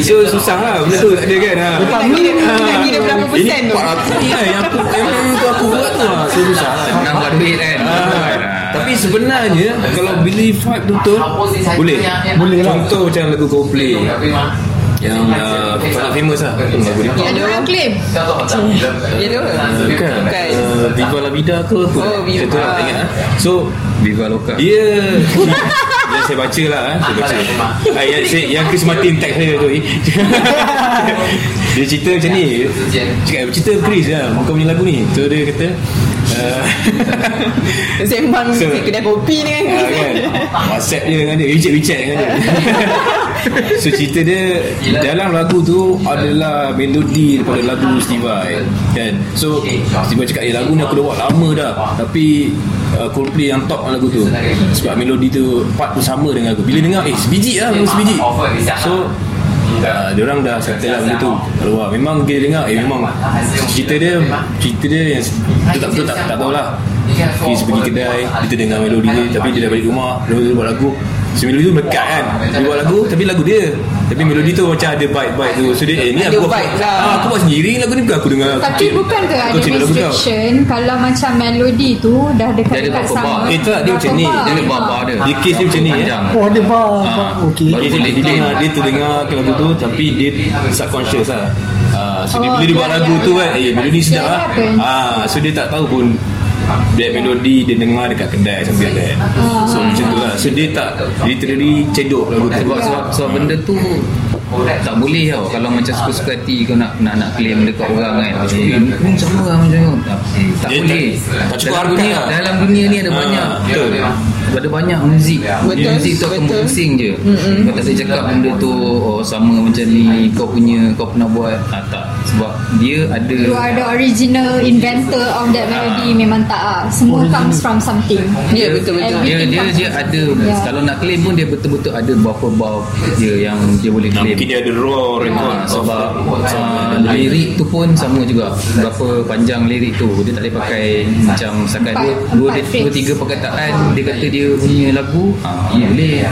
So susah lah. Benda tu tak ada kan ha. Nak kira, nak kira berapa Ini persen tu part aku ni Yang aku Yang tu aku buat tu lah So susah lah. Senang buat duit kan? Ah, tapi sebenarnya Kalau beli vibe betul Boleh. Boleh lah. Contoh macam lagu Coldplay Yang uh, sangat famous lah. Lagu dia. Ada orang claim. Ya tu Bukan. Bukan. Uh, Viva La Vida ke apa? Oh, Viva. Tu lah tak ingat lah. So Viva Loka. Dia yang saya baca lah eh. saya baca. Ah, yang, saya, yang Chris Martin tag saya tu eh. dia cerita macam ni. Cakap cerita Chris lah bukan punya lagu ni. So dia kata uh, Sembang So- kedai kopi ni kan. Ah, kan. WhatsApp dia dengan dia. WeChat WeChat dengan dia So cerita dia Dalam lagu tu Adalah melodi Daripada lagu Steve Vai Kan? So Steve Vai cakap Eh lagu ni aku dah buat lama dah Tapi uh, Coldplay yang top lagu tu. Sebab melodi tu Part tu sama dengan lagu Bila dengar Eh sebiji lah sebiji. So Uh, dia orang dah settle lah benda tu. Keluar memang kita dengar eh memang cerita dia cerita dia yang betul tak betul tak tak tahulah. Chris pergi kedai kita dengar melodi dia tapi dia dah balik rumah dia buat lagu so melodi tu melekat kan dia buat lagu tapi lagu dia tapi melodi tu macam ada vibe-vibe tu so dia eh ni Ada aku vibe lah. ah, aku buat sendiri lagu ni bukan aku dengar Tapi bukan ke ada restriction kalau macam melodi tu dah dekat-dekat sama. Eh, tak, dia macam ni. Dia ada bar? bar-bar dia Dia case dia macam ni. Oh ada bar, bar. Okay dia, dia, dia, claim. dengar, dia terdengar ke lagu tu tapi dia subconscious lah Ah, so dia Oh, bila dia buat dia- lagu dia- tu kan eh melodi dia sedap lah ah, so dia tak tahu pun dia melodi dia dengar dekat kedai sambil ada so macam tu lah. So dia tak literally cedok lagu tu. Sebab sebab sebab benda tu tak boleh tau. Kalau macam suka-suka hati kau nak nak nak claim dekat orang kan. Macam eh, ni pun sama lah macam tu tak, eh, tak boleh. tak- cukup dalam dunia lah. dalam dunia ni ada Ah, banyak. betul. ada banyak muzik. Betul, muzik tu akan berpusing je. Kau tak boleh cakap benda tu oh sama macam ni. Kau punya kau pernah buat. Ah, tak. Sebab dia ada You are the original inventor of that melody memang tak ah. Semua comes from something. Ya betul betul dia Everything dia dia ada. Yeah. kalau nak claim pun dia betul-betul ada berapa bar dia yang dia boleh claim. mungkin dia ada raw record Ah, sebab of- uh, lirik tu pun sama juga. Berapa panjang lirik tu dia tak boleh pakai macam Empat- dua, dua, dua phrase. tiga perkataan dia kata dia punya lagu ah, boleh.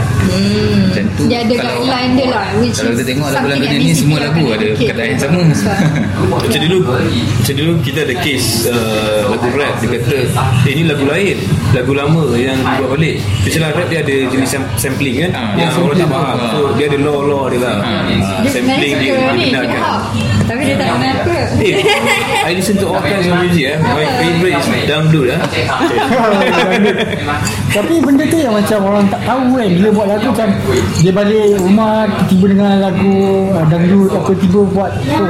Macam tu. Dia ada guideline dia lah which kalau is kita tengok lagu-lagu ni semua lagu ada perkataan sama Macam dulu Macam dulu kita ada case uh, Lagu rap. Dia kata Eh ni lagu lain. Lagu lama yang dibuat balik. Biasalah rap dia ada jenis sam- sampling kan? Ah, Yang orang tak faham. Ah. So dia ada law-law dia lah. Ah, Dia Sampling sebenarnya dia suka ni hip benarkan hop Tapi dia tak kenal apa Eh, I listen to all kinds of music eh. My favourite is dangdut eh. Tapi benda tu yang macam orang tak tahu kan Bila buat lagu macam Dia balik rumah Tiba-tiba dengar lagu uh, Dangdut Apa tiba buat Oh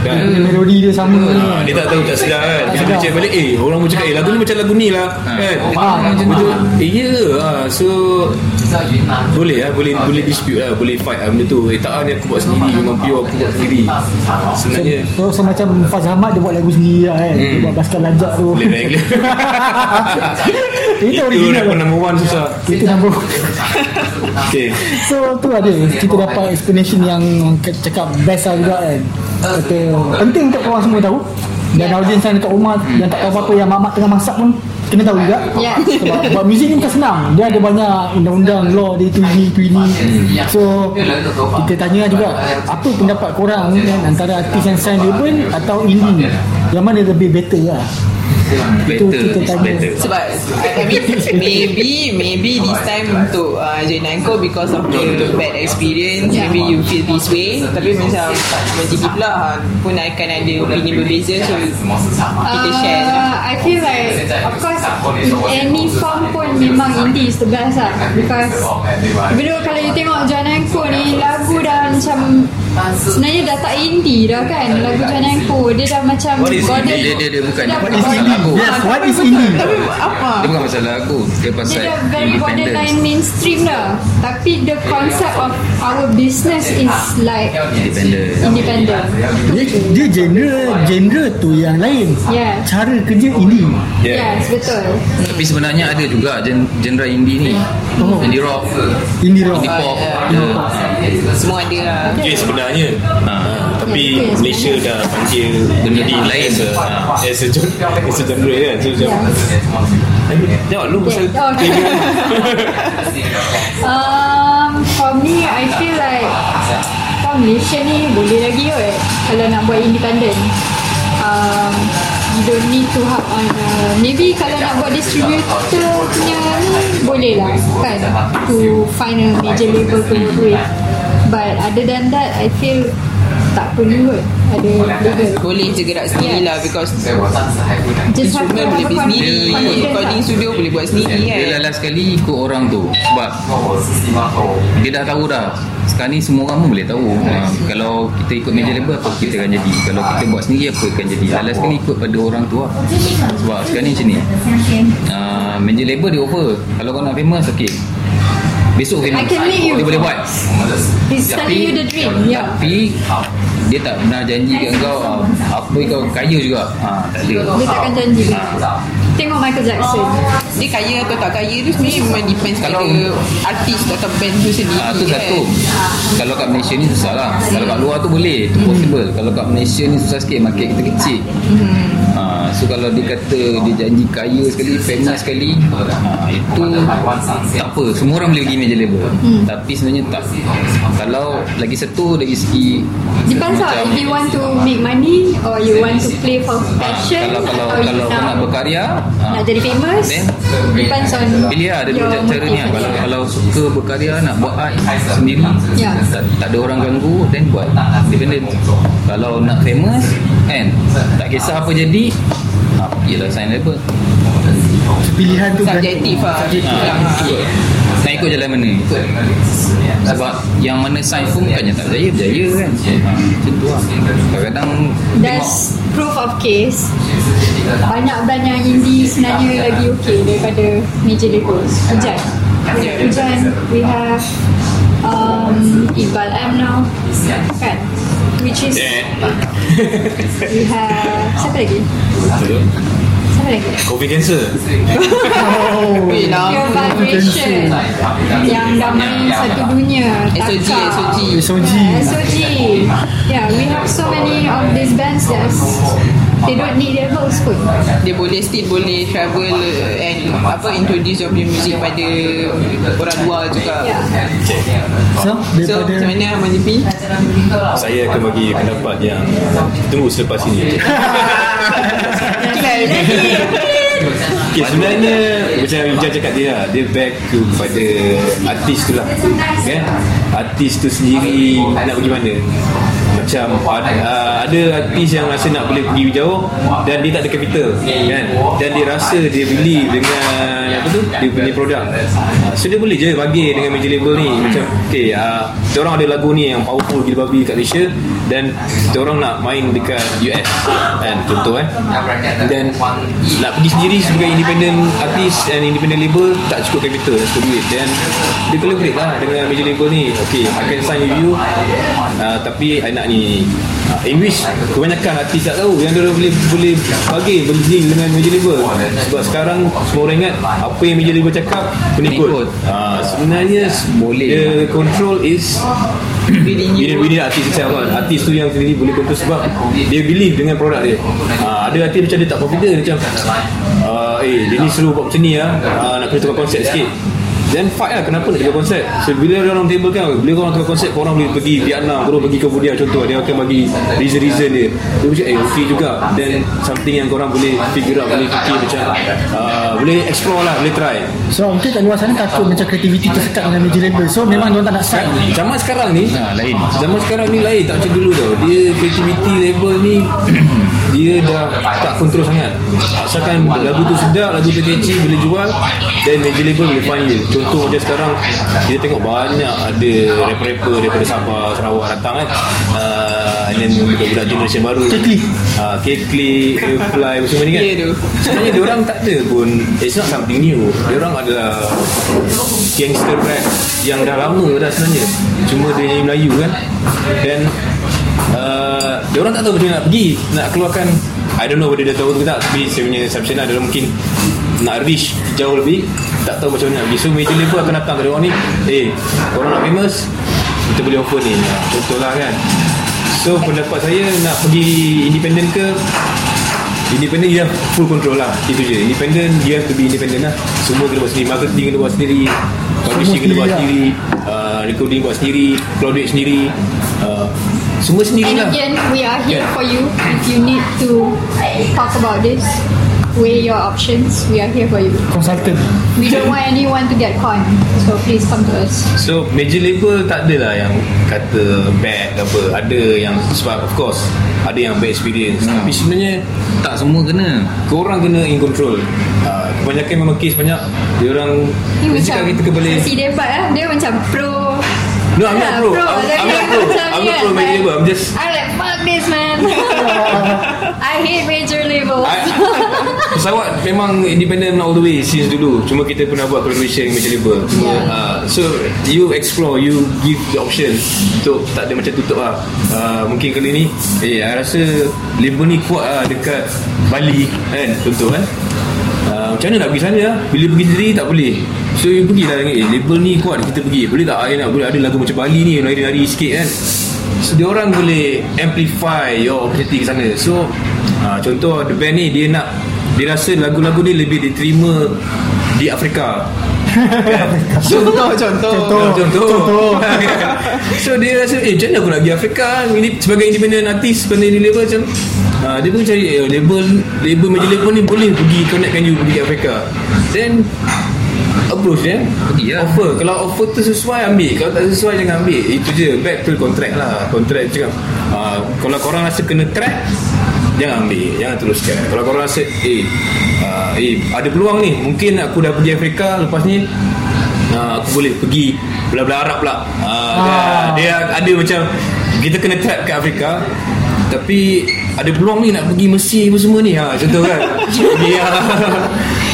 Kan? dia melodi dia sama. Ni Ah, dia tak tahu tak sedar kan. Bila dia cakap balik Eh orang pun cakap Eh lagu ni macam lagu ni lah. Kan? Ah, macam tu. Eh ya ke ah, So Boleh lah Boleh boleh dispute lah Boleh fight lah benda tu. Eh tak lah ni aku buat sendiri Memang pure aku buat sendiri Sebenarnya So, so macam Faz Ahmad dia buat lagu sendiri lah kan. Dia Hmm. buat Baskal Lajak tu. Itu Itu original rapper number one susah. Itu number Okay. So tu ada Kita dapat explanation yang Cakap best lah juga kan. Kata Penting untuk korang semua tahu. Dan audience yang dekat rumah Yang tak tahu apa-apa Yang mak-mak tengah masak pun Kena tahu juga. Ya. Sebab buat muzik ni bukan senang. Dia ada banyak undang-undang Law dia itu ini itu ini So Kita tanya juga Apa pendapat korang kan Antara artis yang sign label Atau indie? Yang mana lebih better lah Itu Better kita is tanya. better. Sebab I mean maybe maybe this time untuk uh, Jenanko because of the bad experience Yeah. maybe you feel this way. Tapi macam MGP pula ha, pun akan ada opinion berbeza so kita share. Uh, I feel like Of course In any form pun Memang indie is the best lah. Because Even though kalau you tengok John Hanko ni Lagu dah macam Sebenarnya dah tak indie dah kan Lagu John Hanko Dia dah macam What is golden- Dia, dia, dia bukan. Dah Dia What is pasal indie? Lagu Yes, what is Tapi indie? apa Dia bukan pasal lagu Dia dia pasal dah very borderline mainstream dah Tapi the concept of Our business is like Independent Independent Dia, dia genre genre tu yang lain. Yeah. Cara kerja ini. Yeah. Yes betul Tapi sebenarnya ada juga gen- genre indie ni Oh. Indie rock Indie rock. Indie pop Ah, ada. semua ada lah Dia sebenarnya ha, Tapi Ya, Malaysia dah panggil Benda Indie lain. as a, ha, as a, gen- as a genre kan So macam Tengok lu pasal. Oh, um, For me I feel like Kau Malaysia ni Boleh lagi kot Kalau nak buat independent. Um, You don't need to have on uh, Maybe kalau nak buat distributor punya ni Boleh lah kan To find a major label to work with. But other than that I feel Tak perlu kot. Ada label boleh je gerak sendiri lah because Just have to instrument have boleh beli sendiri. recording studio boleh buat sendiri Dia kan? lalas sekali ikut orang tu Sebab Dia dah tahu dah. Sekarang ni semua orang pun boleh tahu. Ha, Kalau kita ikut major label Apa kita akan jadi? Kalau kita buat sendiri Apa akan jadi? Lalas sekali ikut pada orang tu lah. Sebab sekarang ni macam ni. Uh, Major label dia offer Kalau kau nak famous Okay Besok famous I can make you. Dia boleh buat. He's telling you the dream. Yeah. Tapi Dia tak pernah janji kat kau ah, Apa kau kaya juga. Ha, Tak ada. Dia takkan janji Tengok Michael Jackson. Dia kaya atau tak kaya tu sebenarnya memang depends Kalau- pada artis atau band tu sendiri Ah, tu kan. satu. Kalau kat Malaysia ni susah lah. Kalau kat luar tu boleh Tu possible. Kalau kat Malaysia ni susah sikit Market kita kecil. Ah, So kalau dia kata Dia janji kaya sekali Famous sekali ah, Itu Tak apa. Semua orang boleh pergi major label. Tapi sebenarnya tak. Kalau lagi satu Dari segi Depends lah If you want to make money Or you want to play for passion Kalau kalau kalau you kau nak berkarya ah, Nak jadi famous Then Depends on Pilih lah Ada dua cara ni. lah. Kalau kalau suka berkarya Nak buat art sendiri Ya. tak, tak ada orang ganggu Then buat. Independent Kalau nak famous Kan Tak kisah apa jadi ha, Pergilah sign label. Pilihan tu subjektif lah. Ha, ikut. Nak ikut jalan mana? Sebab Yang mana sign pun Bukannya tak berjaya Berjaya kan? Ha, Macam tu lah. Kadang-kadang Tengok. That's proof of case. Banyak brand yang indie Sebenarnya lagi okay Daripada major label Hujan. Hujan. We have um, Iqbal M now. Kan? Which is We have Siapa lagi Covid cancer. Wait lah. Pure Vibration. Yang dah main satu dunia. SOG. SOG. SOG. Yeah, SOG Yeah we have so many of these bands that They don't need labels pun dia boleh still boleh travel and apa introduce your music pada orang luar juga. Yeah. So, macam mana Ahmad Jipi? Saya akan bagi pendapat yang Tunggu selepas ini Okay, sebenarnya macam Ijaz cakap dia lah, dia back kepada artis tu lah. Kan? Artis tu sendiri nak pergi mana? Macam uh, ada artis yang rasa nak boleh pergi jauh dan dia tak ada capital kan? Dan dia rasa dia beli dengan apa tu? Dia punya produk. Uh, so dia boleh je bagi dengan major label ni macam okay, uh, orang ada lagu ni yang powerful gila babi kat Malaysia dan kita orang nak main dekat US kan contoh eh. Dan nak pergi sendiri sebagai independent artist and independent label tak cukup capital tak cukup duit. Dan dia collaborate lah dengan major label ni. Okay I can sign with you. Uh, tapi I nak ni uh, in which kebanyakan artis tak tahu yang dia boleh boleh bagi boleh deal dengan major label. Sebab sekarang semua orang ingat apa yang major label cakap ikut. Ikut. uh, sebenarnya Boleh. the control is you Within, within artis itself kan Artis tu yang sendiri boleh control sebab Dia believe dengan produk dia. Ha, Ada artis macam dia tak confident Macam uh, Eh dia ni suruh buat macam ni lah uh, Nak kena tukar konsep sikit Then fight lah kenapa nak tukar konsep? So bila dia orang table kan Bila orang tukar konsep Korang boleh pergi Vietnam Korang pergi Cambodia Contoh dia akan bagi Reason-reason dia. Dia macam eh okay juga. Then something yang korang boleh Figure out Boleh fikir macam uh, Boleh explore lah Boleh try. So mungkin kat luar sana takut macam kreativiti tersekat dengan major label. So memang diorang tak nak sign Zaman sekarang ni Ha, lain. Zaman sekarang ni lain Tak macam dulu tau. Dia creativity level ni Dia dah tak kontrol sangat. Asalkan lagu tu sedap Lagu tu catchy Bila jual Then major label boleh find dia Contoh macam sekarang Kita tengok banyak Ada rapper-rapper Daripada Sabah Sarawak datang kan? Uh, And then budak-budak generation baru. Kekli. uh, Kekli Fly Semua ni kan? Ya. Sebenarnya diorang tak ada pun It's not something new. Diorang adalah Gangster rap Yang dah lama dah sebenarnya. Cuma dia nyanyi Melayu kan? Dan uh, Diorang tak tahu macam mana nak pergi Nak keluarkan I don't know whether dia tahu tu ke tak Tapi saya punya assumption lah Diorang mungkin Nak reach jauh lebih Tak tahu macam mana. Nak pergi So major label akan datang ke diorang ni. Eh Korang nak famous Kita boleh offer ni. Ha, Contoh lah kan. So pendapat saya Nak pergi independent ke? Independent dia full control lah. Itu je. Independent you have to be independent lah. Semua kena buat sendiri. Marketing kena buat sendiri. Publishing kena buat sendiri sendiri. uh, Recording buat sendiri. Upload duit sendiri. Uh, Semua sendiri And lah. again, we are here Yeah. for you. If you need to talk about this, weigh your options. We are here for you. Consultant We don't want anyone to get con. So please come to us. So major label tak adalah yang kata bad apa Ada yang sebab of course Ada yang bad experience Hmm. Tapi sebenarnya Tak semua kena. Korang kena in control uh, Kebanyakan memang kes banyak Dia orang Dia cakap macam kita ke boleh sesi debat lah. Dia macam pro. No I'm not pro I'm, I'm not pro I'm not pro major like, label I'm just I'm like this man. I hate major labels. Pesawat memang independent all the way since dulu. Cuma kita pernah buat collaboration dengan major label. Yeah. uh, so you explore you give the option. Untuk tak ada macam tutup lah. Uh, mungkin kali ni eh I rasa label ni kuat lah dekat Bali kan? Contoh kan Uh, macam mana nak pergi sana lah Bila pergi sendiri tak boleh. So you pergilah dengan eh, Label ni kuat kita pergi. Boleh tak? I nak boleh. Ada lagu macam Bali ni Nari-nari sikit kan So dia orang boleh Amplify your opportunity ke sana So uh, Contoh the band ni Dia nak Dia rasa lagu-lagu ni Lebih diterima Di Afrika Contoh, contoh. Contoh. Contoh, Contoh. So dia rasa Eh macam mana aku nak pergi Afrika ini, Sebagai independent artist Sebagai ini label macam uh, Dia pun cari eh, Label Label major label ni Boleh pergi connectkan you Pergi Afrika Then Approach dia Pergi lah. Offer. Kalau offer tu sesuai ambil. Kalau tak sesuai jangan ambil. Itu je. Back to contract lah. Contract cakap uh, Kalau korang rasa kena track Jangan ambil. Jangan teruskan Kalau korang rasa Eh uh, Eh ada peluang ni. Mungkin aku dah pergi Afrika Lepas ni uh, Aku boleh pergi Belah-belah Arab pula. Uh, Ah. Dia ada macam Kita kena trap ke Afrika tapi ada peluang ni nak pergi Mesir apa semua ni. Ha contoh kan? Dia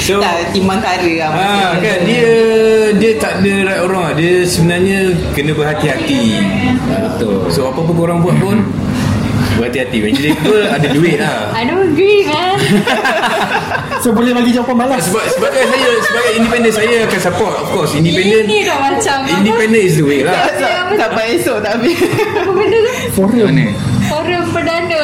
so Tak, timbang lah. Ha kan dia dia tak ada right orang lah. dia sebenarnya kena berhati-hati. Ha, Betul. So apa-apa korang buat pun berhati-hati. Major label ada duit lah. I don't agree, man. So boleh bagi jawapan malas Sebab sebagai saya sebagai independent saya akan support of course independent. Ini dah macam apa? Independent is the way lah. Tak- Sampai esok tak habis. Apa benda tu? Forum Mana? Forum perdana.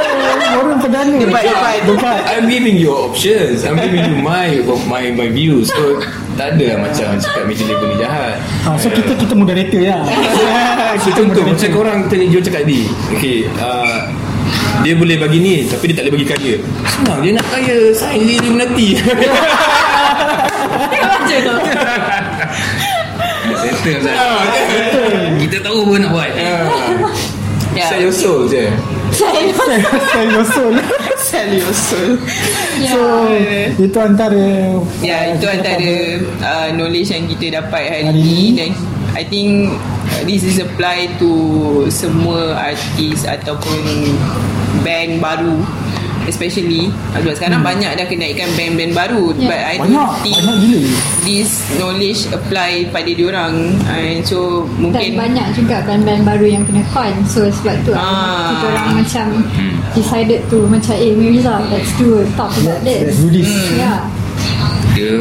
Forum perdana Debat, debat. Debat I'm giving you options. I'm giving you my my my views. So tak ada lah macam cakap major label ni jahat. ha, So kita kita moderator ya So contoh macam korang tadi Joe cakap tadi Okay uh, Dia boleh bagi ni Tapi dia tak boleh bagi kaya Senang dia nak kaya Sign dia Illuminati Macam tu. Settle. Kita tahu apa nak buat. Ya. Sell your soul je. Saya Yosul Sell your soul. So Itu antara Ya, itu antara uh, knowledge yang kita dapat hari, Hari ini ni. dan I think this is apply to semua artis ataupun band baru especially sebab sekarang hmm. banyak dah kenaikan band-band baru Yeah. but I Banyak don't think Banyak gila. this knowledge apply pada diorang and so Dan mungkin banyak juga band-band baru yang kena con. So sebab tu Ah. Kita orang macam Decided to Macam eh Mirza Let's do talk about Let's this. do this. Yeah. Dia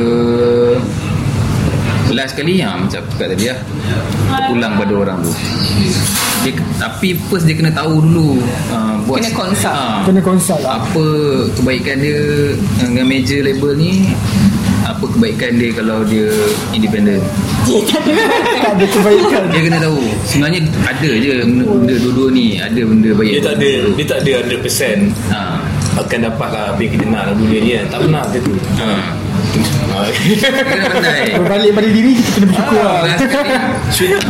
Last kali yang macam aku cakap tadi lah Terpulang pada orang tu. Dia, Tapi first dia kena tahu dulu uh, buat, Kena consult. Ah, Kena consult lah. Apa kebaikan dia Dengan major label ni Apa kebaikan dia kalau dia independent. Tak ada kebaikan. Dia kena tahu. Sebenarnya ada je benda, benda dua-dua ni. Ada benda baik Dia tak ada Dia tak ada 100% ha. Akan dapat lah Apa yang kita nak dalam dunia ni kan. Tak pernah macam tu. Ha. Ah. pandai Berbalik pada diri Kita kena bersyukur lah Last sekali. Shoot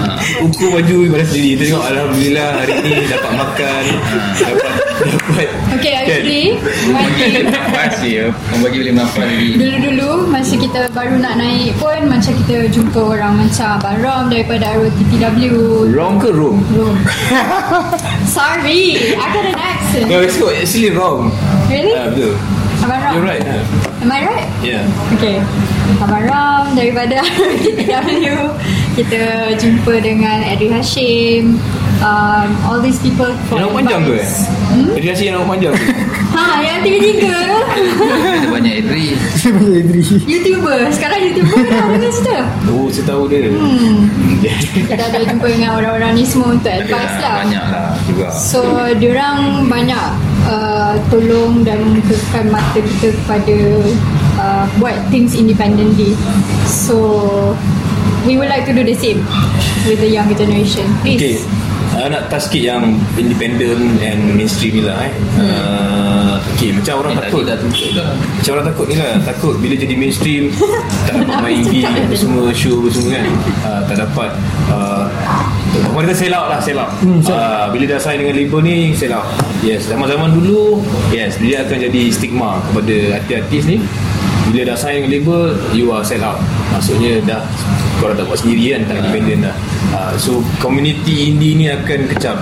Ukur baju pada sendiri Kita tengok Alhamdulillah Hari ni dapat makan Dapat Dapat Okay, actually thing Nafas je Orang bagi boleh nafas Dulu-dulu masa kita baru nak naik pun macam kita jumpa orang macam Abang Rom daripada ROTTW Wrong ke wrong? Rom Sorry, I got an accent No, it's good. Actually wrong. Really? Ah, betul. Abang Rom You're right. Am I right? Yeah. Okay Abang Ram daripada RTW Kita jumpa dengan Edri Hashim um, All these people for Yang panjang tu eh? advice. Hmm? Jadi rasa yang nama panjang tu. Ha, yang tiga-tiga Ada banyak Edri Sebagai diri YouTuber Sekarang YouTuber dah dengan kita Oh, saya tahu dia. hmm. Kita ada jumpa dengan orang-orang ni semua untuk advice lah Banyak lah juga So, diorang banyak uh, tolong dan membukakan mata kita kepada uh, buat things independently. So, we would like to do the same with the younger generation. Okay. Please. Uh, nak sikit yang independent and mainstream ni lah eh. Uh, okay, macam orang Eh, takut. dah dah Macam orang takut ni lah Takut bila jadi mainstream Tak dapat main apa semua Show semua kan uh, Tak dapat uh, Orang kata sell out lah Sell out. Hmm, sell uh, Bila dah sign dengan label ni Sell out. Yes Zaman-zaman dulu Yes Dia akan jadi stigma Kepada artis-artis ni. Bila dah sign dengan label You are sell out. Maksudnya dah Korang tak buat sendiri kan Tak independent dah. Uh, So community indie ni akan kecam.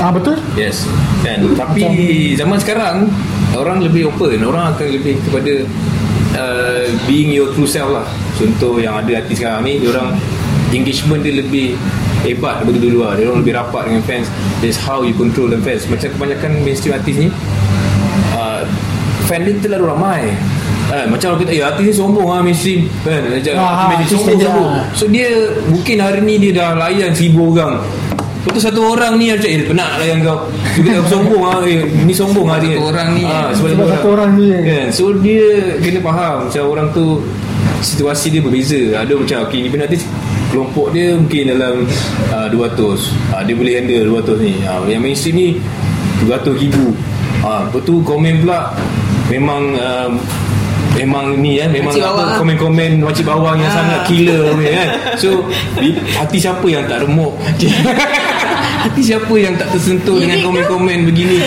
Ah betul? Yes Kan? Tapi zaman sekarang Orang lebih open. Orang akan lebih kepada uh, Being your true self lah. Contoh yang ada artis sekarang ni Diorang Engagement dia lebih Hebat daripada dulu lah Diorang lebih rapat dengan fans. That's how you control the fans. Macam kebanyakan mainstream artis ni uh, Fan dia terlalu ramai. Eh, macam orang kata, eh artis ni sombong lah mainstream. Kan? Macam Ah, mainstream artis sombong, dia- sombong. So dia mungkin hari ni dia dah layan seribu orang. Lepas tu satu orang ni macam eh penat layan kau. Dia kata sombong lah eh, Ni sombong lah dia. Satu orang ni. ah, Sebab, Sebab satu orang ni. kan? So dia kena faham Macam orang tu Situasi dia berbeza. Ada macam okay, ni artis Kelompok dia mungkin dalam uh, 200 uh, Dia boleh handle 200 ni. Uh, Yang mainstream ni 200 ribu. Uh, Lepas tu komen pula Memang uh, Memang ni kan Memang Makcik apa, komen-komen Makcik bawah yang Ah. sangat killer punya kan So Hati siapa yang tak remuk Hati siapa yang tak tersentuh Dengan komen-komen begini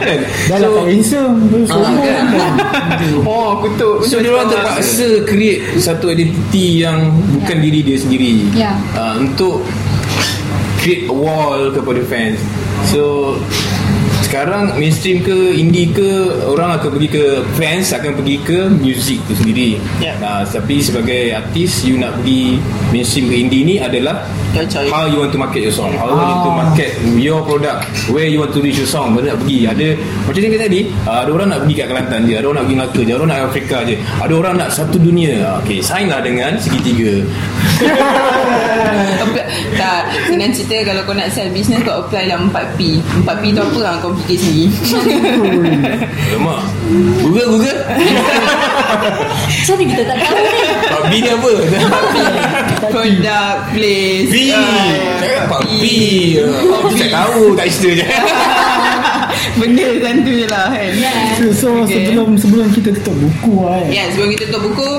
kan? Dah lah tak handsome Sombong kan? kan Oh, kutuk. So dia orang terpaksa create satu identiti yang bukan Ya. diri dia sendiri Ya. uh, untuk create a wall kepada fans. So sekarang mainstream ke indie ke orang akan pergi ke fans akan pergi ke music tu sendiri. Ya. Uh, tapi sebagai artis you nak pergi mainstream ke indie ni adalah how you want to market your song. How you want to Ah. market your product. Where you want to reach your song. Mana nak pergi. Ada macam ni tadi, uh, ada orang nak pergi kat Kelantan je, ada orang nak pergi Melaka je, ada orang nak Afrika je. Ada orang nak satu dunia. Ah, Okay, sign lah dengan segitiga. Tak Senang cerita Kalau kau nak sell business Kau apply lah 4P 4P tu apa lah Kau fikir sendiri Lemak. Google, Google. Mana kita tak tahu ni? Pak B ni apa? Product Place Cakap Pak B. Pak Aku tak tahu, tak istilah je. Benda macam tu je lah kan So, so Okay. sebelum sebelum kita tutup buku lah eh. Yes sebelum kita tutup buku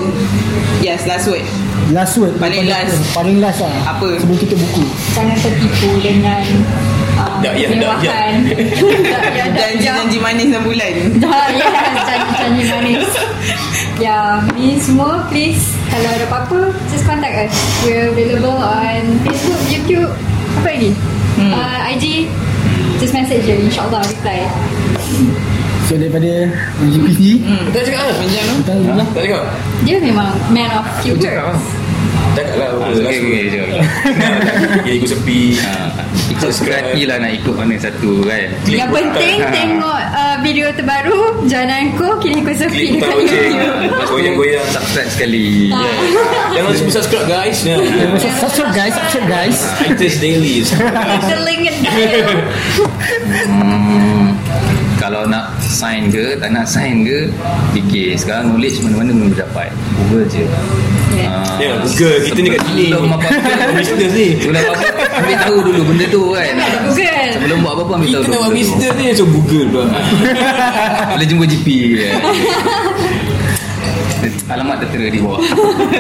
Yes last word Last word Paling last. apa? Paling last lah Apa? Sebelum tutup buku Jangan tertipu dengan uh, Dak, ya, dak, ya. ya, ya. Janji-janji manis 6 bulan Dah, ya, janji-janji manis. Ya, ni semua please kalau ada apa-apa just contact us. We're available on Facebook, YouTube, apa lagi? Hmm. Uh, IG, just message je, insyaAllah reply. So daripada UPC hmm. Tak cakap lah. Tu Kita dulu lah Tak cakap. Dia memang man of few Cakap lah. words. Cakap lah. Ah, okay, okay, okay, okay. Ya, ikut sepi. Ha, ikut strategi lah nak ikut mana satu kan Yang penting Ha. tengok uh, video terbaru Jananku kini aku sepi dekat. YouTube. Goyang-goyang. subscribe sekali Ah. Jangan lupa subscribe guys. Ya. Subscribe guys Subscribe guys Actors Daily. The link in bio. kalau nak sign ke tak nak sign ke fikir sekarang knowledge mana-mana boleh dapat Google je Ah, Ya, Google. Kita ni kat sini. sebelum apa-apa Business ni. sebelum apa-apa ambil tahu dulu benda tu kan Ada Google. sebelum buat apa-apa ambil tahu Kita nak buat business ni So Google pula boleh jumpa GP kan. alamat tertera di bawah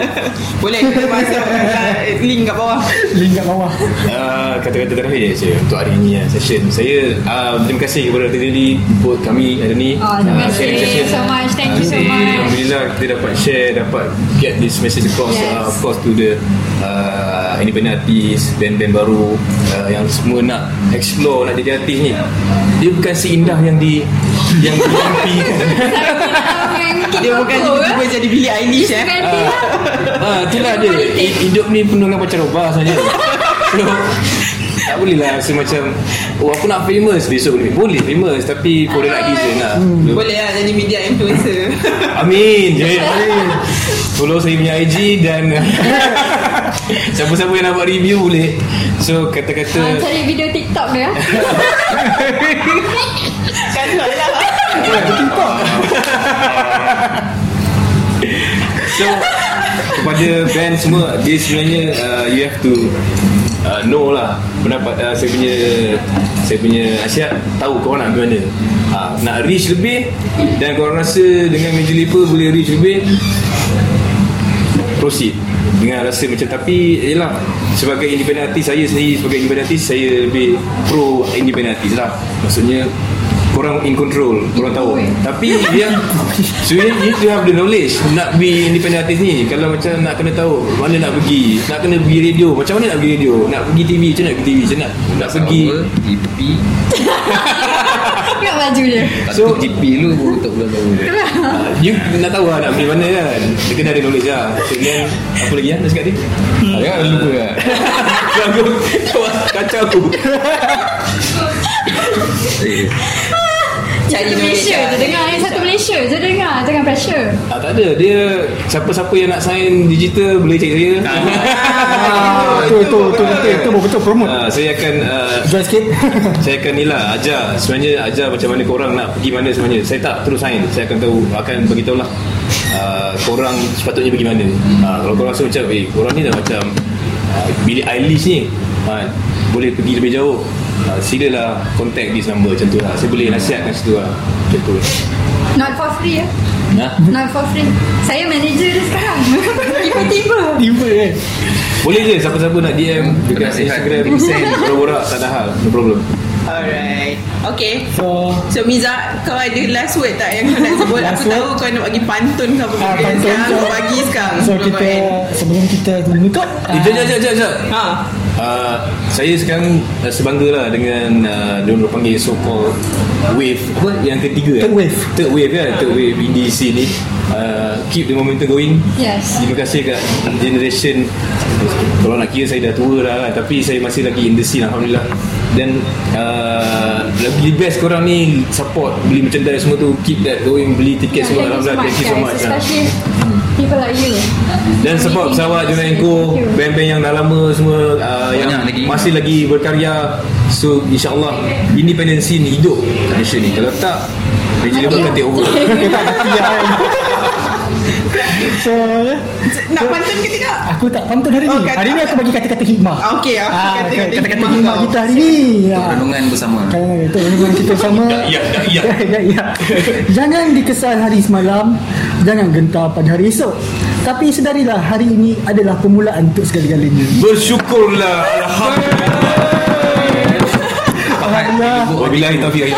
Boleh kita masuk uh, link kat bawah. Link kat bawah Ah, Kata-kata terakhir saya Untuk hari ini ya, session Saya uh, terima kasih kepada Dr. Dili Buat kami hari ni Oh, terima Ah, kasih session. so much. Thank you so much. Alhamdulillah kita dapat share Dapat get this message across Yes. uh, Of course to the uh, Independent artist Band-band baru uh, Yang semua nak explore Nak jadi artis ni Dia bukan seindah yang di Yang dimimpikan Dia bukan tiba-tiba jadi Billie Eilish eh. Dia. Ah, itulah dia. Hi- Hidup ni penuh dengan pancaroba saja. So, tak boleh lah rasa macam Oh aku nak famous Besok boleh Boleh famous Tapi for the right reason lah Boleh lah jadi media influencer. Amin je Amin Follow saya punya IG Dan Siapa-siapa yang nak buat review boleh So Ah, kata-kata cari video TikTok dia. kan lah. So kepada band semua dia sebenarnya uh, you have to uh, know lah pendapat uh, saya punya saya punya nasihat tahu kau nak pergi mana. Uh, nak reach lebih dan kau rasa dengan major label boleh reach lebih proceed. Dengan rasa macam tapi yelah sebagai independent artist saya sendiri sebagai independent artist saya lebih pro independent artist lah. Maksudnya korang in control korang tahu. Tapi yang so you need to have the knowledge nak be independent artist ni. Kalau macam nak kena tahu mana nak pergi? Nak kena pergi radio macam mana nak pergi radio? Nak pergi TV macam nak pergi TV macam nak nak pergi GP Tengok baju dia. so, GP lu baru tak tahu. Dia you nak tahu lah nak pergi mana kan? Dia kena ada knowledge lah. So then apa lagi lah nak cakap dia Jangan lupa lah. Aku kacau aku Cari Satu Malaysia je dengar Yang satu Malaysia je dengar Jangan pressure Ah, tak ada dia siapa-siapa yang nak sign digital boleh cari saya. ah, tu, tu, tu, betul, tu, betul promote Ah, saya akan uh, Jual sikit saya akan ni lah ajar sebenarnya ajar macam mana korang nak pergi mana sebenarnya. Saya tak terus sign. Saya akan tahu akan bagi tahu lah uh, korang sepatutnya pergi mana. Uh, kalau korang rasa macam eh korang ni dah macam uh, Billie Eilish ni. Uh, boleh pergi lebih jauh. Uh, silalah contact this number macam tu lah. Saya boleh nasihatkan situ lah. Macam tu. Not for free ya Nah. Not for free Saya manager dia sekarang Tiba-tiba Tiba kan Boleh je siapa-siapa nak DM dekat Nasihat. Instagram send borak tak ada hal no problem Alright. Okay. So So Miza, kau ada last word tak yang kau nak sebut? Aku word? tahu kau nak bagi pantun apa ah, benda. pantun Sekarang kau bagi sekarang. So sebelum kau kita end. Sebelum kita menutup Eh, jap, jap, jap, jap, jap. Ha. Uh, saya sekarang uh, sebangga lah dengan uh, dia orang panggil so called wave. Apa? Yang ketiga Third eh? wave. third wave kan third wave indie scene ni. Uh, keep the momentum going. Yes. Terima kasih kat generation kalau nak kira saya dah tua dah kan tapi saya masih lagi in the scene Alhamdulillah. Dan uh, lebih best korang ni support beli merchandise semua tu keep that going beli tiket semua Alhamdulillah thank you so much, guys. ah. Especially people like you Dan support pesawat Juna Enko Thank you. Band-band yang dah lama semua uh, Yang lagi. masih lagi berkarya So insyaAllah Independent scene hidup kat Malaysia ni Kalau tak Major label akan take over So Nak pantun ke tidak? Aku tak pantun hari ni. Oh, kata- Hari ni aku bagi kata-kata hikmah. Ah, Okey, ah, Ah, kata-kata Kata-kata hikmah kita hari ni. Ah. renungan bersama. Kan, Itu renungan kita sama Dakyat, dakyat. ya, ya. Jangan dikesal hari semalam. Jangan gentar pada hari esok. Tapi sedarilah hari ini adalah permulaan untuk segala-galanya. Bersyukurlah. Alhamdulillah. Alhamdulillah Wabillahi taufiq.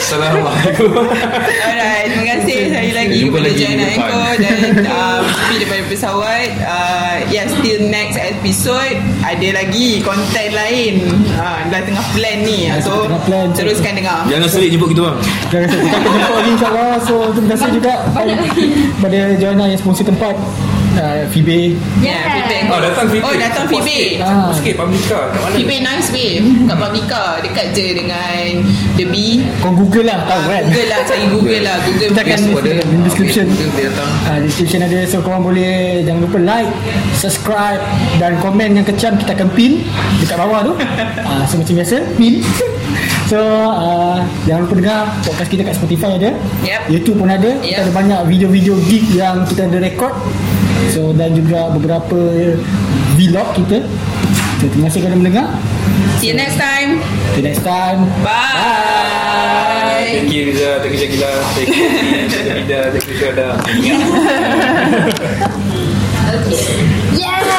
Assalamualaikum Alright, terima kasih sekali lagi Jumpa lagi minggu depan. Dan uh, Pipi daripada pesawat. Uh, yeah, still next episode ada lagi konten lain. Uh, dah tengah plan ni. So tengah plan. teruskan dengar. Jangan selit jemput kita bang Jangan rasa kita jumpa lagi insyaAllah So terima kasih juga Pada Joanna yang sponsor tempat uh, Fibe Yeah, feedback. Oh datang Fibe Oh, datang Fibe. sikit. Ah. Support sikit Publica. Kat mana nice way kat Publica. Dekat je dengan The Bee. Kau google lah tahu kan? Google lah, cari Google lah. Google Kita akan ada di description. Datang uh, description ada. So korang boleh jangan lupa like subscribe dan komen yang kecam. Kita akan pin dekat bawah tu. Uh, so macam biasa pin. So uh, Jangan lupa dengar Podcast kita kat Spotify ada. Yep. YouTube pun ada. Kita Yep. ada banyak video-video gig Yang kita ada record So dan juga beberapa Vlog kita. So terima kasih kerana mendengar See you next time. Till next time. Bye. Thank you Riza. Thank you Syakila Thank you Thank you Ida Thank you Syuhada Yeah.